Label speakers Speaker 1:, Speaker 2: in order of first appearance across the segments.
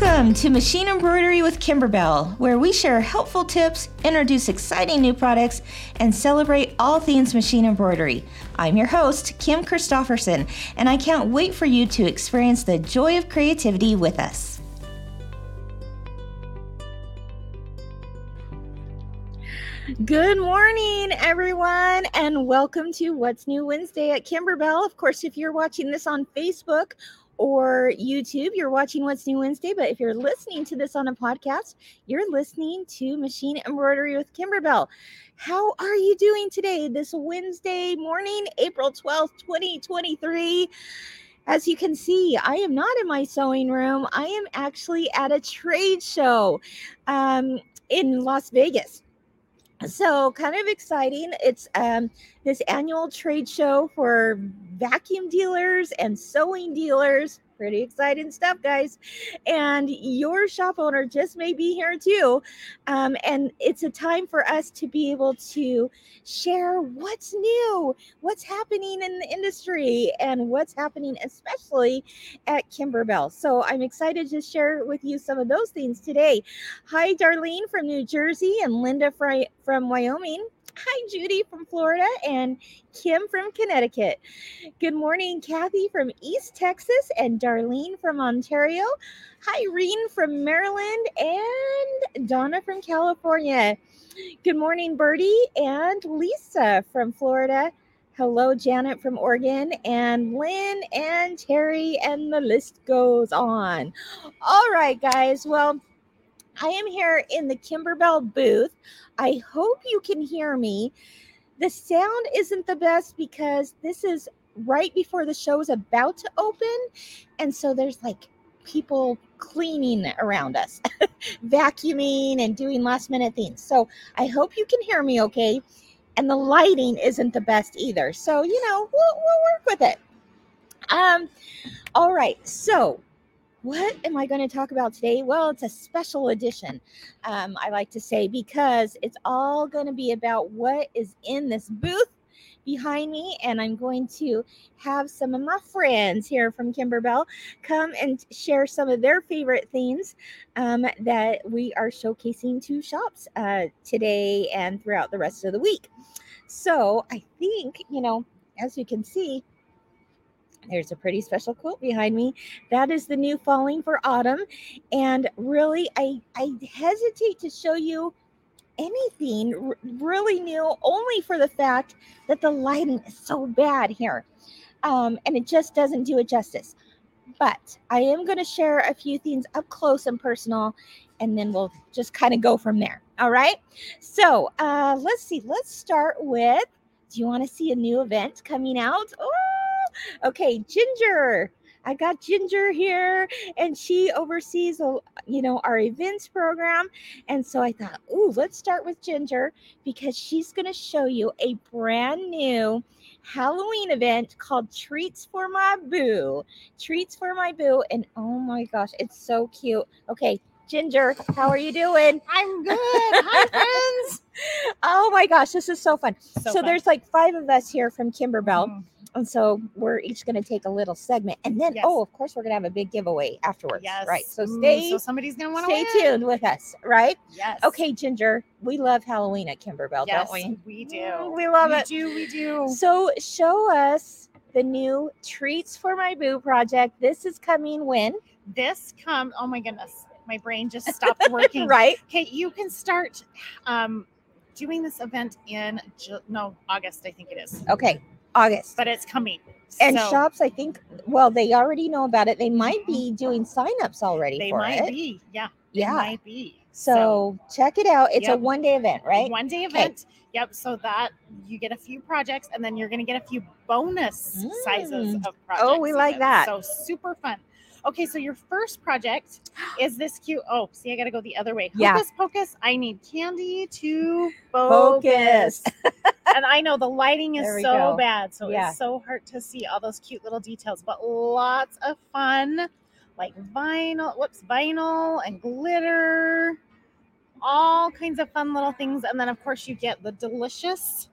Speaker 1: Welcome to Machine Embroidery with Kimberbell, where we share helpful tips, introduce exciting new products, and celebrate all things machine embroidery. I'm your host, Kim Christopherson, and I can't wait for you to experience the joy of creativity with us. Good morning, everyone, and welcome to What's New Wednesday at Kimberbell. Of course, if you're watching this on Facebook or YouTube, you're watching What's New Wednesday. But if you're listening to this on a podcast, you're listening to Machine Embroidery with Kimberbell. How are you doing today, this Wednesday morning, April 12th, 2023? As you can see, I am not in my sewing room. I am actually at a trade show um, in Las Vegas so kind of exciting. It's um, this annual trade show for vacuum dealers and sewing dealers pretty exciting stuff guys. And your shop owner just may be here too. Um, and it's a time for us to be able to share what's new what's happening in the industry and what's happening especially at kimberbell. So i'm excited to share with you some of those things today. Hi darlene from new jersey and linda from wyoming Hi, Judy from Florida and Kim from Connecticut. Good morning, Kathy from East Texas and Darlene from Ontario. Hi, Irene from Maryland and Donna from California. Good morning, Bertie and Lisa from Florida. Hello, Janet from Oregon, and Lynn and Terry, and the list goes on. All right, guys. Well, I am here in the Kimberbell booth. I hope you can hear me. The sound isn't the best because this is right before the show is about to open. And so there's like people cleaning around us, vacuuming and doing last minute things. So I hope you can hear me okay. And the lighting isn't the best either. So, you know, we'll, we'll work with it. Um, all right. So what am I going to talk about today? Well, it's a special edition, um, I like to say, because it's all going to be about what is in this booth behind me. And I'm going to have some of my friends here from Kimberbell come and share some of their favorite things um, that we are showcasing to shops uh, today and throughout the rest of the week. So I think, you know, as you can see, there's a pretty special quote behind me. That is the new falling for autumn. And really, I, I hesitate to show you anything really new only for the fact that the lighting is so bad here. Um, and it just doesn't do it justice. But I am going to share a few things up close and personal, and then we'll just kind of go from there. All right. So uh, let's see. Let's start with do you want to see a new event coming out? Oh, okay, Ginger. I got Ginger here, and she oversees, you know, our events program. And so I thought, oh, let's start with Ginger because she's going to show you a brand new Halloween event called Treats for My Boo. Treats for My Boo, and oh my gosh, it's so cute. Okay, Ginger, how are you doing?
Speaker 2: I'm good. Hi, friends.
Speaker 1: oh my gosh, this is so fun. So, so
Speaker 2: fun.
Speaker 1: there's like five of us here from Kimberbell. Mm. And so we're each going to take a little segment, and then yes. oh, of course, we're going to have a big giveaway afterwards.
Speaker 2: Yes,
Speaker 1: right. So stay.
Speaker 2: Ooh, so somebody's going to want to
Speaker 1: stay win. tuned with us, right?
Speaker 2: Yes.
Speaker 1: Okay, Ginger. We love Halloween at Kimberbell,
Speaker 2: yes,
Speaker 1: don't we?
Speaker 2: We do.
Speaker 1: Mm, we love
Speaker 2: we
Speaker 1: it.
Speaker 2: We do. We do.
Speaker 1: So show us the new treats for my boo project. This is coming when?
Speaker 2: This come. Oh my goodness, my brain just stopped working.
Speaker 1: right.
Speaker 2: Okay, you can start. Um, doing this event in no August, I think it is.
Speaker 1: Okay, August.
Speaker 2: But it's coming.
Speaker 1: And so, shops, I think, well, they already know about it. They might be doing signups already.
Speaker 2: They
Speaker 1: might
Speaker 2: it. be. Yeah.
Speaker 1: Yeah.
Speaker 2: might be.
Speaker 1: So, so check it out. It's yep. a one day event, right?
Speaker 2: One day event. Okay. Yep. So that you get a few projects and then you're going to get a few bonus mm. sizes of projects.
Speaker 1: Oh, we like that.
Speaker 2: So super fun. Okay, so your first project is this cute. Oh, see, I got to go the other way.
Speaker 1: Yeah.
Speaker 2: Hocus pocus. I need candy to focus. focus. and I know the lighting is so
Speaker 1: go.
Speaker 2: bad, so
Speaker 1: yeah.
Speaker 2: it's so hard to see all those cute little details, but lots of fun, like vinyl. Whoops, vinyl and glitter. All kinds of fun little things, and then of course you get the delicious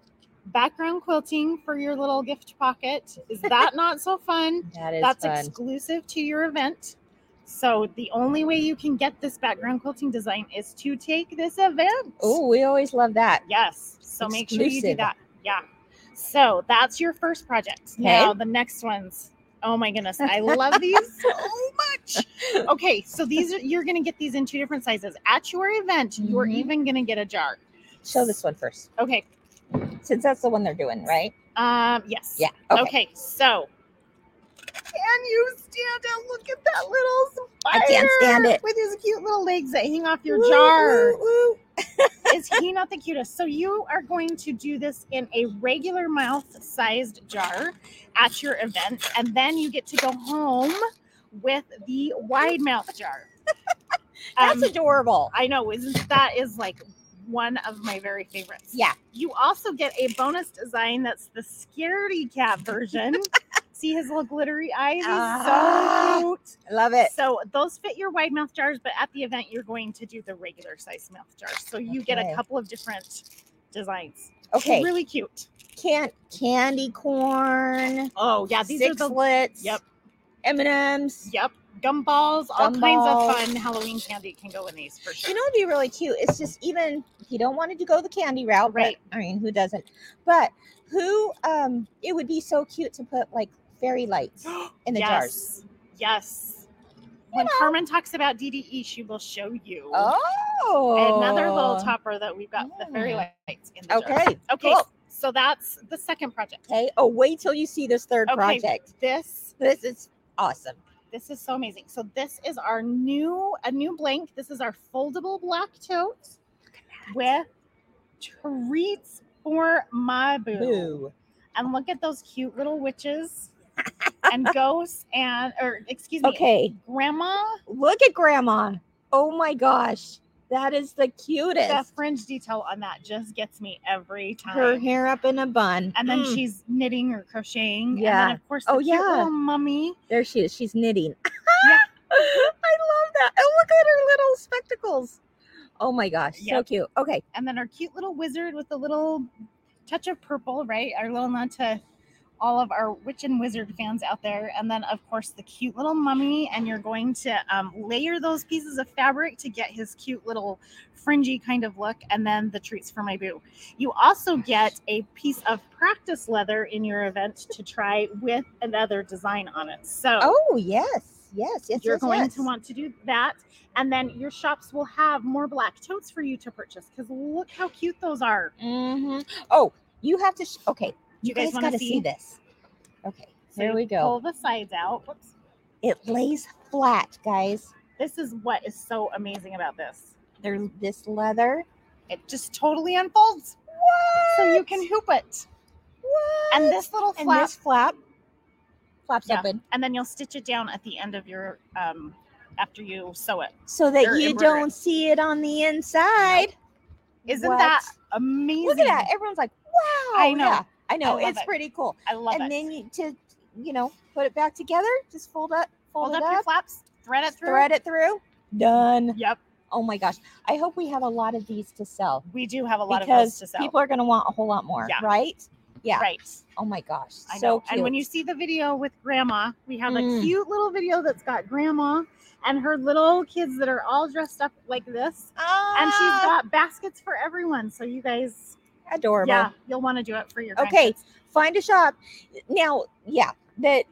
Speaker 2: background quilting for your little gift pocket. Is that not so fun?
Speaker 1: that is
Speaker 2: That's
Speaker 1: fun.
Speaker 2: exclusive to your event. So the only way you can get this background quilting design is to take this event.
Speaker 1: Oh, we always love that.
Speaker 2: Yes. So make sure you do that. Yeah. So that's your first project. Now the next ones. Oh my goodness, I love these so much. Okay, so these are you're gonna get these in two different sizes. At your event, you're
Speaker 1: Mhm.
Speaker 2: even gonna get a jar.
Speaker 1: Show this one first,
Speaker 2: Okay.
Speaker 1: Since that's the one they're doing, right?
Speaker 2: Um, yes.
Speaker 1: Yeah. Okay.
Speaker 2: Okay, so can you stand and look at that little spider?
Speaker 1: I can't stand it.
Speaker 2: With his cute little legs that hang off your
Speaker 1: Woo,
Speaker 2: jar.
Speaker 1: woo, woo.
Speaker 2: Is he not the cutest? So you are going to do this in a regular mouth sized jar at your event, and then you get to go home with the wide mouth jar.
Speaker 1: That's
Speaker 2: Um,
Speaker 1: adorable.
Speaker 2: I know, isn't that is like one of my very favorites.
Speaker 1: Yeah.
Speaker 2: You also get a bonus design that's the scaredy cat version. See his little glittery eyes? He's
Speaker 1: Ah.
Speaker 2: so cute.
Speaker 1: I love it.
Speaker 2: So those fit your wide mouth jars, but at the event you're going to do the regular size mouth jars. So you get a couple of different designs.
Speaker 1: Okay,
Speaker 2: Really cute.
Speaker 1: Can't candy corn.
Speaker 2: Oh yeah, these are the
Speaker 1: sixlets.
Speaker 2: Yep.
Speaker 1: M and M's.
Speaker 2: yep gumballs. All
Speaker 1: Gumballs.
Speaker 2: kinds of fun Halloween candy can go in these for sure.
Speaker 1: You know, it'd be really cute. It's just even if you don't want to go the candy route, but-
Speaker 2: Right.
Speaker 1: I mean, who doesn't? But who? Um, it would be so cute to put like fairy lights in the jars.
Speaker 2: yes. Yes. When Carmen talks about DDE, she will show you
Speaker 1: Oh,
Speaker 2: another little topper that we've got the fairy lights in the jar.
Speaker 1: Okay.
Speaker 2: Okay.
Speaker 1: cool.
Speaker 2: So that's the second project.
Speaker 1: Okay. Oh, wait till you see this third
Speaker 2: Okay.
Speaker 1: project.
Speaker 2: This
Speaker 1: This is awesome.
Speaker 2: This is so amazing. So this is our new a new blank. This is our foldable black tote with treats for my boo.
Speaker 1: Boo.
Speaker 2: And look at those cute little witches and ghosts and or excuse me,
Speaker 1: Okay.
Speaker 2: grandma.
Speaker 1: Look at Grandma. Oh my gosh, that is the cutest.
Speaker 2: The fringe detail on that just gets me every time.
Speaker 1: Her hair up in a bun.
Speaker 2: and then
Speaker 1: Mm.
Speaker 2: she's knitting or crocheting. And
Speaker 1: Yeah.
Speaker 2: then of course the
Speaker 1: Oh,
Speaker 2: cute
Speaker 1: yeah.
Speaker 2: little mummy.
Speaker 1: There she is. She's knitting.
Speaker 2: Yeah.
Speaker 1: I love that. And look at her little spectacles. Oh my gosh. So cute. Okay.
Speaker 2: and then our cute little wizard with the little touch of purple, right? Our little nod to all of our witch and wizard fans out there. And then, of course, the cute little mummy. And you're going to um, layer those pieces of fabric to get his cute little fringy kind of look. And then the treats for my boo. You also get a piece of practice leather in your event to try with another design on it. So,
Speaker 1: Oh, yes. Yes. Yes.
Speaker 2: you're
Speaker 1: yes,
Speaker 2: going
Speaker 1: yes.
Speaker 2: to want to do that. And then your shops will have more black totes for you to purchase because look how cute those are.
Speaker 1: Mhm. Oh, you have to. Sh- okay. You,
Speaker 2: You guys
Speaker 1: guys, got to see?
Speaker 2: see?
Speaker 1: this. Okay.
Speaker 2: So
Speaker 1: Here we go.
Speaker 2: Pull the sides out. Whoops.
Speaker 1: It lays flat, guys.
Speaker 2: This is what is so amazing about this.
Speaker 1: There's this leather.
Speaker 2: It just totally unfolds.
Speaker 1: What?
Speaker 2: So you can hoop it.
Speaker 1: What?
Speaker 2: And this little
Speaker 1: and
Speaker 2: flap,
Speaker 1: this flap flaps
Speaker 2: Yeah.
Speaker 1: open
Speaker 2: and then you'll stitch it down at the end of your um after you sew it.
Speaker 1: so that you don't see it on the inside.
Speaker 2: Isn't
Speaker 1: What?
Speaker 2: that amazing?
Speaker 1: Look at that. Everyone's like, wow.
Speaker 2: I know.
Speaker 1: Yeah, I know.
Speaker 2: I
Speaker 1: it's
Speaker 2: it.
Speaker 1: pretty cool.
Speaker 2: I love
Speaker 1: and
Speaker 2: it.
Speaker 1: And then you to you know put it back together. Just fold up, fold,
Speaker 2: Hold
Speaker 1: it
Speaker 2: up,
Speaker 1: up,
Speaker 2: your flaps, thread it through.
Speaker 1: thread it through. Done.
Speaker 2: Yep.
Speaker 1: Oh my gosh. I hope we have a lot of these to sell
Speaker 2: We do have a lot of those to sell.
Speaker 1: people are going to want a whole lot more,
Speaker 2: Yeah.
Speaker 1: right? Yeah.
Speaker 2: Right.
Speaker 1: Oh my gosh.
Speaker 2: I
Speaker 1: so
Speaker 2: know.
Speaker 1: cute.
Speaker 2: And when you see the video with grandma, we have
Speaker 1: Mm.
Speaker 2: a cute little video that's got grandma and her little kids that are all dressed up like this. And she's got baskets for everyone. So you guys,
Speaker 1: adorable.
Speaker 2: yeah, you'll want to do it for your
Speaker 1: Okay.
Speaker 2: grandkids.
Speaker 1: Find a shop now. Yeah, that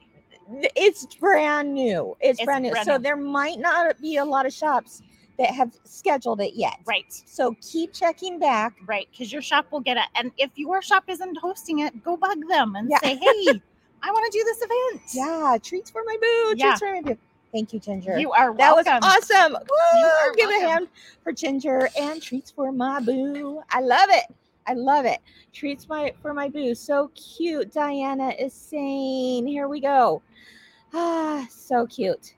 Speaker 1: it's brand new. It's,
Speaker 2: It's
Speaker 1: brand new.
Speaker 2: brand
Speaker 1: so
Speaker 2: new.
Speaker 1: there might not be a lot of shops that have scheduled it yet.
Speaker 2: Right.
Speaker 1: So keep checking back.
Speaker 2: Right. Because your shop will get it. And if your shop isn't hosting it, go bug them and
Speaker 1: Yeah.
Speaker 2: say, hey, I want to do this event.
Speaker 1: Yeah, treats for my boo.
Speaker 2: Yeah.
Speaker 1: Treats for my boo. Thank you, Ginger.
Speaker 2: You are
Speaker 1: that was awesome. Woo!
Speaker 2: are
Speaker 1: Give a hand for Ginger and treats for my boo. I love it. I love it. Treats my for my boo. So cute. Diana is saying, here we go. Ah, so cute.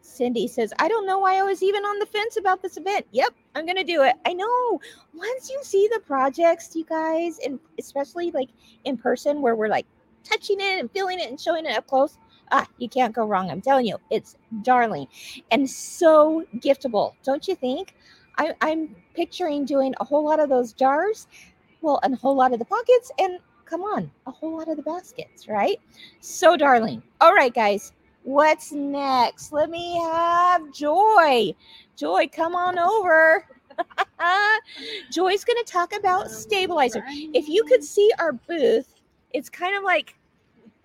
Speaker 1: Cindy says, I don't know why I was even on the fence about this event. Yep, I'm gonna do it. I know. Once you see the projects, you guys, and especially like in person where we're like touching it and feeling it and showing it up close, ah, you can't go wrong. I'm telling you, it's darling and so giftable, don't you think? I, I'm picturing doing a whole lot of those jars, well, and a whole lot of the pockets, and come on, a whole lot of the baskets, right? So darling. All right, guys, What's next? Let me have Joy. Joy, come on over. Joy's going to talk about um, stabilizer. If you could see our booth, it's kind of like,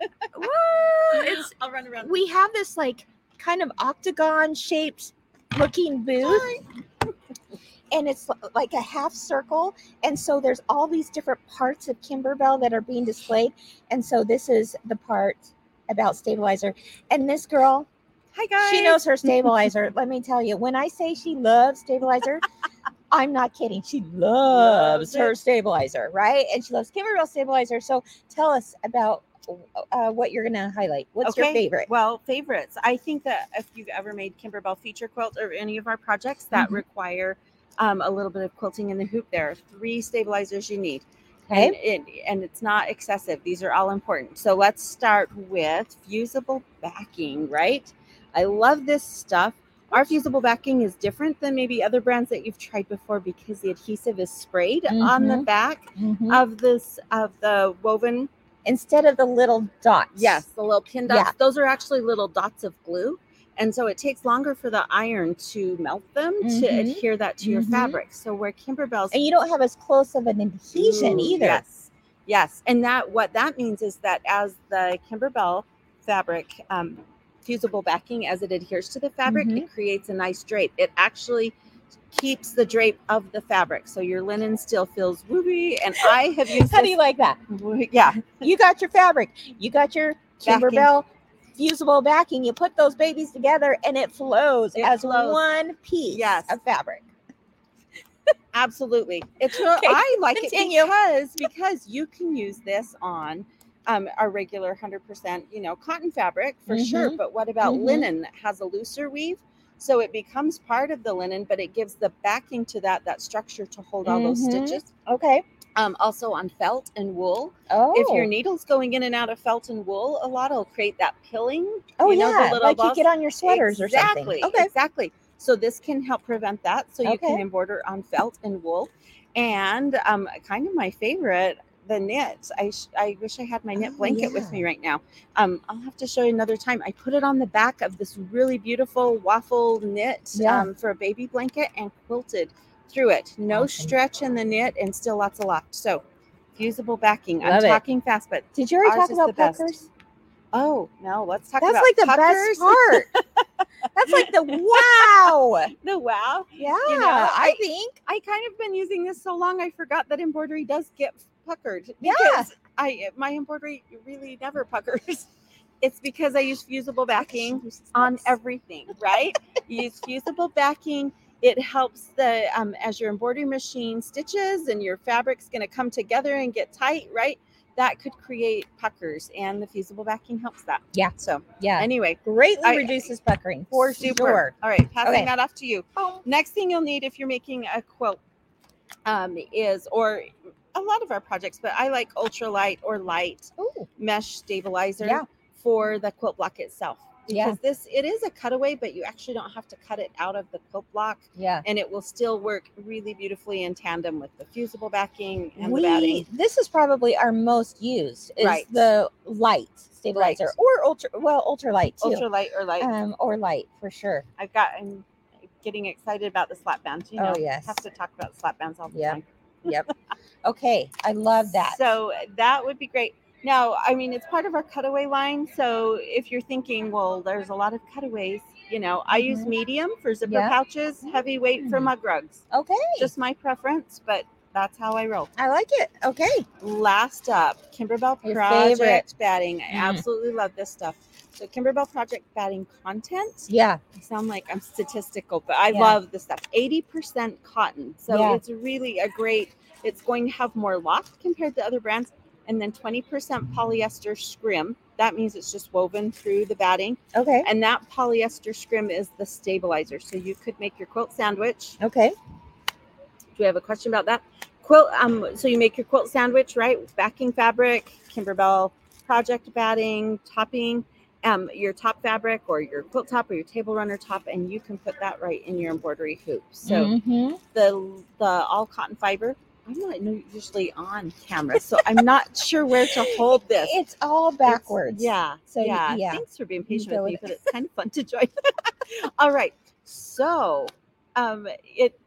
Speaker 1: it's
Speaker 2: I'll run around.
Speaker 1: we have this like kind of octagon shaped looking booth and it's like a half circle and so there's all these different parts of kimberbell that are being displayed and so this is the part about stabilizer and this girl
Speaker 2: Hi guys.
Speaker 1: she knows her stabilizer let me tell you when i say she loves stabilizer i'm not kidding she loves
Speaker 2: Loves
Speaker 1: her
Speaker 2: it.
Speaker 1: stabilizer right and she loves kimberbell stabilizer so tell us about uh, what you're gonna highlight what's your favorite
Speaker 3: Well, favorites. I think that if you've ever made Kimberbell feature quilt or any of our projects that
Speaker 1: Mhm.
Speaker 3: require um, a little bit of quilting in the hoop, there are three stabilizers you need.
Speaker 1: okay
Speaker 3: And, it, and it's not excessive. These are all important. So let's start with fusible backing, right? I love this stuff. Our fusible backing is different than maybe other brands that you've tried before because the adhesive is sprayed on the
Speaker 1: Mhm.
Speaker 3: back
Speaker 1: Mhm.
Speaker 3: of this of the woven
Speaker 1: instead of the little dots.
Speaker 3: Yes, the little pin dots.
Speaker 1: Yeah.
Speaker 3: Those are actually little dots of glue. And so it takes longer for the iron to melt them to
Speaker 1: Mhm.
Speaker 3: adhere that to your
Speaker 1: Mhm.
Speaker 3: fabric. So where Kimberbell's
Speaker 1: And you don't have as close of an adhesion
Speaker 3: Ooh,
Speaker 1: either.
Speaker 3: Yes. Yes. And that what that means is that as the Kimberbell fabric um, fusible backing as it adheres to the fabric,
Speaker 1: Mhm.
Speaker 3: it creates a nice drape. It actually keeps the drape of the fabric. So your linen still feels wooby. And I have used
Speaker 1: How do you like that?
Speaker 3: yeah.
Speaker 1: You got your fabric, you got your. Kimberbell fusible backing. You put those babies together and it flows
Speaker 3: It
Speaker 1: as
Speaker 3: flows.
Speaker 1: one piece
Speaker 3: Yes.
Speaker 1: of fabric.
Speaker 3: Absolutely. It's real,
Speaker 1: Okay,
Speaker 3: I like
Speaker 1: continue.
Speaker 3: it because because you can use this on um, our regular 100%, you know, cotton fabric for sure,
Speaker 1: Mhm.
Speaker 3: but what about
Speaker 1: Mhm.
Speaker 3: linen that has a looser weave? So it becomes part of the linen, but it gives the backing to that that structure to hold all those
Speaker 1: Mhm.
Speaker 3: stitches.
Speaker 1: Okay.
Speaker 3: Um, also on felt and wool.
Speaker 1: Oh,
Speaker 3: If your needle's going in and out of felt and wool, a lot will create that pilling.
Speaker 1: oh
Speaker 3: you know, the
Speaker 1: yeah,
Speaker 3: little
Speaker 1: like
Speaker 3: balls.
Speaker 1: you get on your sweaters
Speaker 3: exactly,
Speaker 1: or something. Okay.
Speaker 3: Exactly. So this can help prevent that. So you can embroider on felt and wool. And um, kind of my favorite, the knit. I sh- I wish I had my knit
Speaker 1: Oh,
Speaker 3: blanket with me right now. Um, I'll have to show you another time. I put it on the back of this really beautiful waffle knit
Speaker 1: Yeah.
Speaker 3: um, for a baby blanket and quilted through it. No
Speaker 1: Awesome.
Speaker 3: stretch in the knit and still lots of loft. So fusible backing.
Speaker 1: Love
Speaker 3: I'm
Speaker 1: it.
Speaker 3: talking fast, but
Speaker 1: Did you already talk about puckers?
Speaker 3: oh no, let's talk
Speaker 1: That's
Speaker 3: about
Speaker 1: like the
Speaker 3: puckers.
Speaker 1: best part. That's like the wow.
Speaker 3: the wow.
Speaker 1: Yeah,
Speaker 3: I-
Speaker 1: I think.
Speaker 3: I kind of been using this so long I forgot that embroidery does get puckered.
Speaker 1: Yeah.
Speaker 3: because I my embroidery really never puckers. It's because I use fusible backing on everything, right? you use fusible backing. It helps the um, as your embroidery machine stitches and your fabric's going to come together and get tight, right? That could create puckers, and the fusible backing helps that.
Speaker 1: Yeah.
Speaker 3: So
Speaker 1: Yeah,
Speaker 3: anyway,
Speaker 1: greatly
Speaker 3: I-
Speaker 1: reduces puckering
Speaker 3: for
Speaker 1: super.
Speaker 3: sure. All right, passing
Speaker 1: Okay.
Speaker 3: that off to you. Next thing you'll need if you're making a quilt um, is, or a lot of our projects, but I like ultralight or light
Speaker 1: Ooh,
Speaker 3: mesh stabilizer
Speaker 1: Yeah.
Speaker 3: for the quilt block itself.
Speaker 1: Yeah.
Speaker 3: Because this it is a cutaway, but you actually don't have to cut it out of the quilt block,
Speaker 1: yeah.
Speaker 3: and it will still work really beautifully in tandem with the fusible backing and the batting.
Speaker 1: This is probably our most used is
Speaker 3: Right.
Speaker 1: the light stabilizer
Speaker 3: Right.
Speaker 1: or ultra well ultralight too.
Speaker 3: Ultralight or light.
Speaker 1: um or light for sure.
Speaker 3: I've got. I'm getting excited about the slap bands. You know,
Speaker 1: Oh, yes.
Speaker 3: have to talk about slap bands all the
Speaker 1: Yeah.
Speaker 3: time.
Speaker 1: Yep. okay, I love that.
Speaker 3: So that would be great. Now, I mean, it's part of our cutaway line. So if you're thinking, well, there's a lot of cutaways, you know, I use
Speaker 1: Mhm.
Speaker 3: medium for zipper
Speaker 1: Yeah.
Speaker 3: pouches, heavyweight for
Speaker 1: Mm.
Speaker 3: mug rugs.
Speaker 1: okay.
Speaker 3: Just my preference, but that's how I roll.
Speaker 1: I like it. Okay.
Speaker 3: Last up, Kimberbell
Speaker 1: Your
Speaker 3: Project
Speaker 1: favorite.
Speaker 3: batting. I
Speaker 1: Mm.
Speaker 3: absolutely love this stuff. So Kimberbell Project batting content.
Speaker 1: Yeah.
Speaker 3: I sound like I'm statistical, but I
Speaker 1: Yeah.
Speaker 3: love this stuff. 80% cotton. So
Speaker 1: Yeah.
Speaker 3: it's really a great, it's going to have more loft compared to other brands. And then 20% polyester scrim. That means it's just woven through the batting.
Speaker 1: Okay.
Speaker 3: And that polyester scrim is the stabilizer. So you could make your quilt sandwich.
Speaker 1: Okay.
Speaker 3: Do we have a question about that? Quilt, um, so you make your quilt sandwich, right? With backing fabric, Kimberbell project batting, topping, um, your top fabric or your quilt top or your table runner top, and you can put that right in your embroidery hoop. So
Speaker 1: Mhm.
Speaker 3: the the all cotton fiber I'm not usually on camera, so I'm not sure where to hold this.
Speaker 1: It's all
Speaker 3: It's-
Speaker 1: backwards.
Speaker 3: yeah.
Speaker 1: So,
Speaker 3: yeah.
Speaker 1: yeah.
Speaker 3: Thanks for being patient with me, but it's kind of fun to join. All right. So, um, it.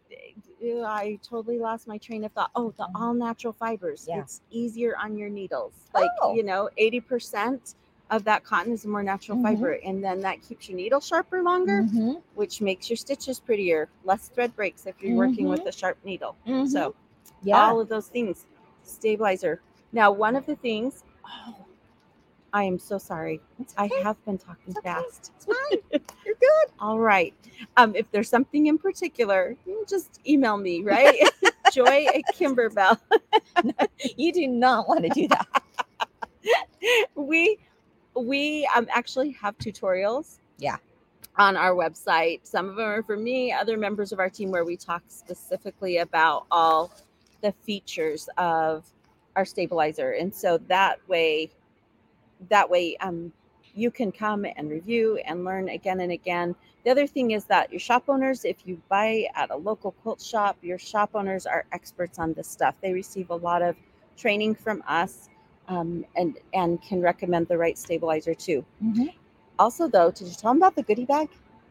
Speaker 3: I totally lost my train of thought. Oh, the all natural fibers.
Speaker 1: Yeah.
Speaker 3: It's easier on your needles. Like
Speaker 1: Oh.
Speaker 3: you know, eighty percent of that cotton is a more natural
Speaker 1: Mhm.
Speaker 3: fiber, and then that keeps your needle sharper longer,
Speaker 1: Mhm,
Speaker 3: which makes your stitches prettier. Less thread breaks if you're working with a sharp needle. So
Speaker 1: yeah.
Speaker 3: all of those things stabilizer now one of the things oh i am so sorry
Speaker 1: It's
Speaker 3: i have been talking
Speaker 1: okay.
Speaker 3: fast
Speaker 1: It's fine. You're good.
Speaker 3: all right um if there's something in particular just email me right joy at kimberbell
Speaker 1: You do not want to do that.
Speaker 3: we we um actually have tutorials
Speaker 1: Yeah.
Speaker 3: on our website some of them are for me other members of our team where we talk specifically about all the features of our stabilizer. And so that way that way um you can come and review and learn again and again. The other thing is that your shop owners if you buy at a local quilt shop your shop owners are experts on this stuff. They receive a lot of training from us um, and and can recommend the right stabilizer too.
Speaker 1: Mhm.
Speaker 3: also though did you tell them about the goodie bag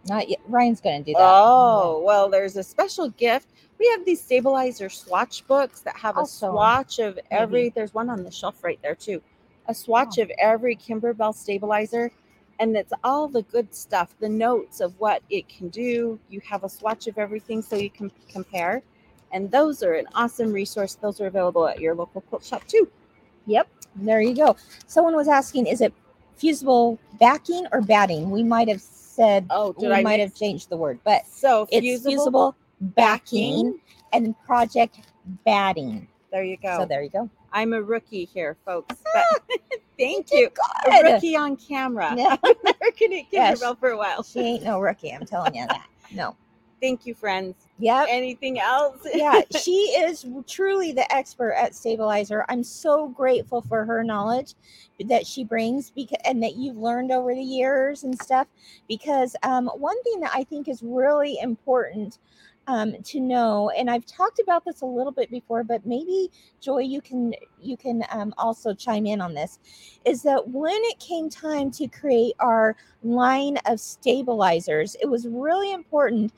Speaker 1: Not yet. Ryan's going to do that.
Speaker 3: Oh, mm-hmm. well, there's a special gift. We have these stabilizer swatch books that have a swatch of every, there's one on the shelf right there too. A swatch
Speaker 1: Oh.
Speaker 3: of every Kimberbell stabilizer. And it's all the good stuff, the notes of what it can do. You have a swatch of everything so you can compare. And those are an awesome resource. Those are available at your local quilt shop too.
Speaker 1: Yep. There you go. Someone was asking, is it fusible backing or batting? We might have said,
Speaker 3: Oh, did
Speaker 1: we
Speaker 3: I
Speaker 1: might have changed the word, but
Speaker 3: So
Speaker 1: it's
Speaker 3: fusible,
Speaker 1: fusible, backing and project batting.
Speaker 3: There you go.
Speaker 1: So there you go.
Speaker 3: I'm a rookie here, folks. Ah, but thank you. A rookie on camera.
Speaker 1: Yeah.
Speaker 3: I've been working at
Speaker 1: Yes.
Speaker 3: For a while.
Speaker 1: She ain't no rookie. I'm telling you that. No.
Speaker 3: Thank you, friends.
Speaker 1: Yep.
Speaker 3: Anything else?
Speaker 1: yeah, she is truly the expert at stabilizer. I'm so grateful for her knowledge that she brings because and that you've learned over the years and stuff. Because um, one thing that I think is really important um, to know, and I've talked about this a little bit before, but maybe Joy, you can you can um, also chime in on this, is that when it came time to create our line of stabilizers, it was really important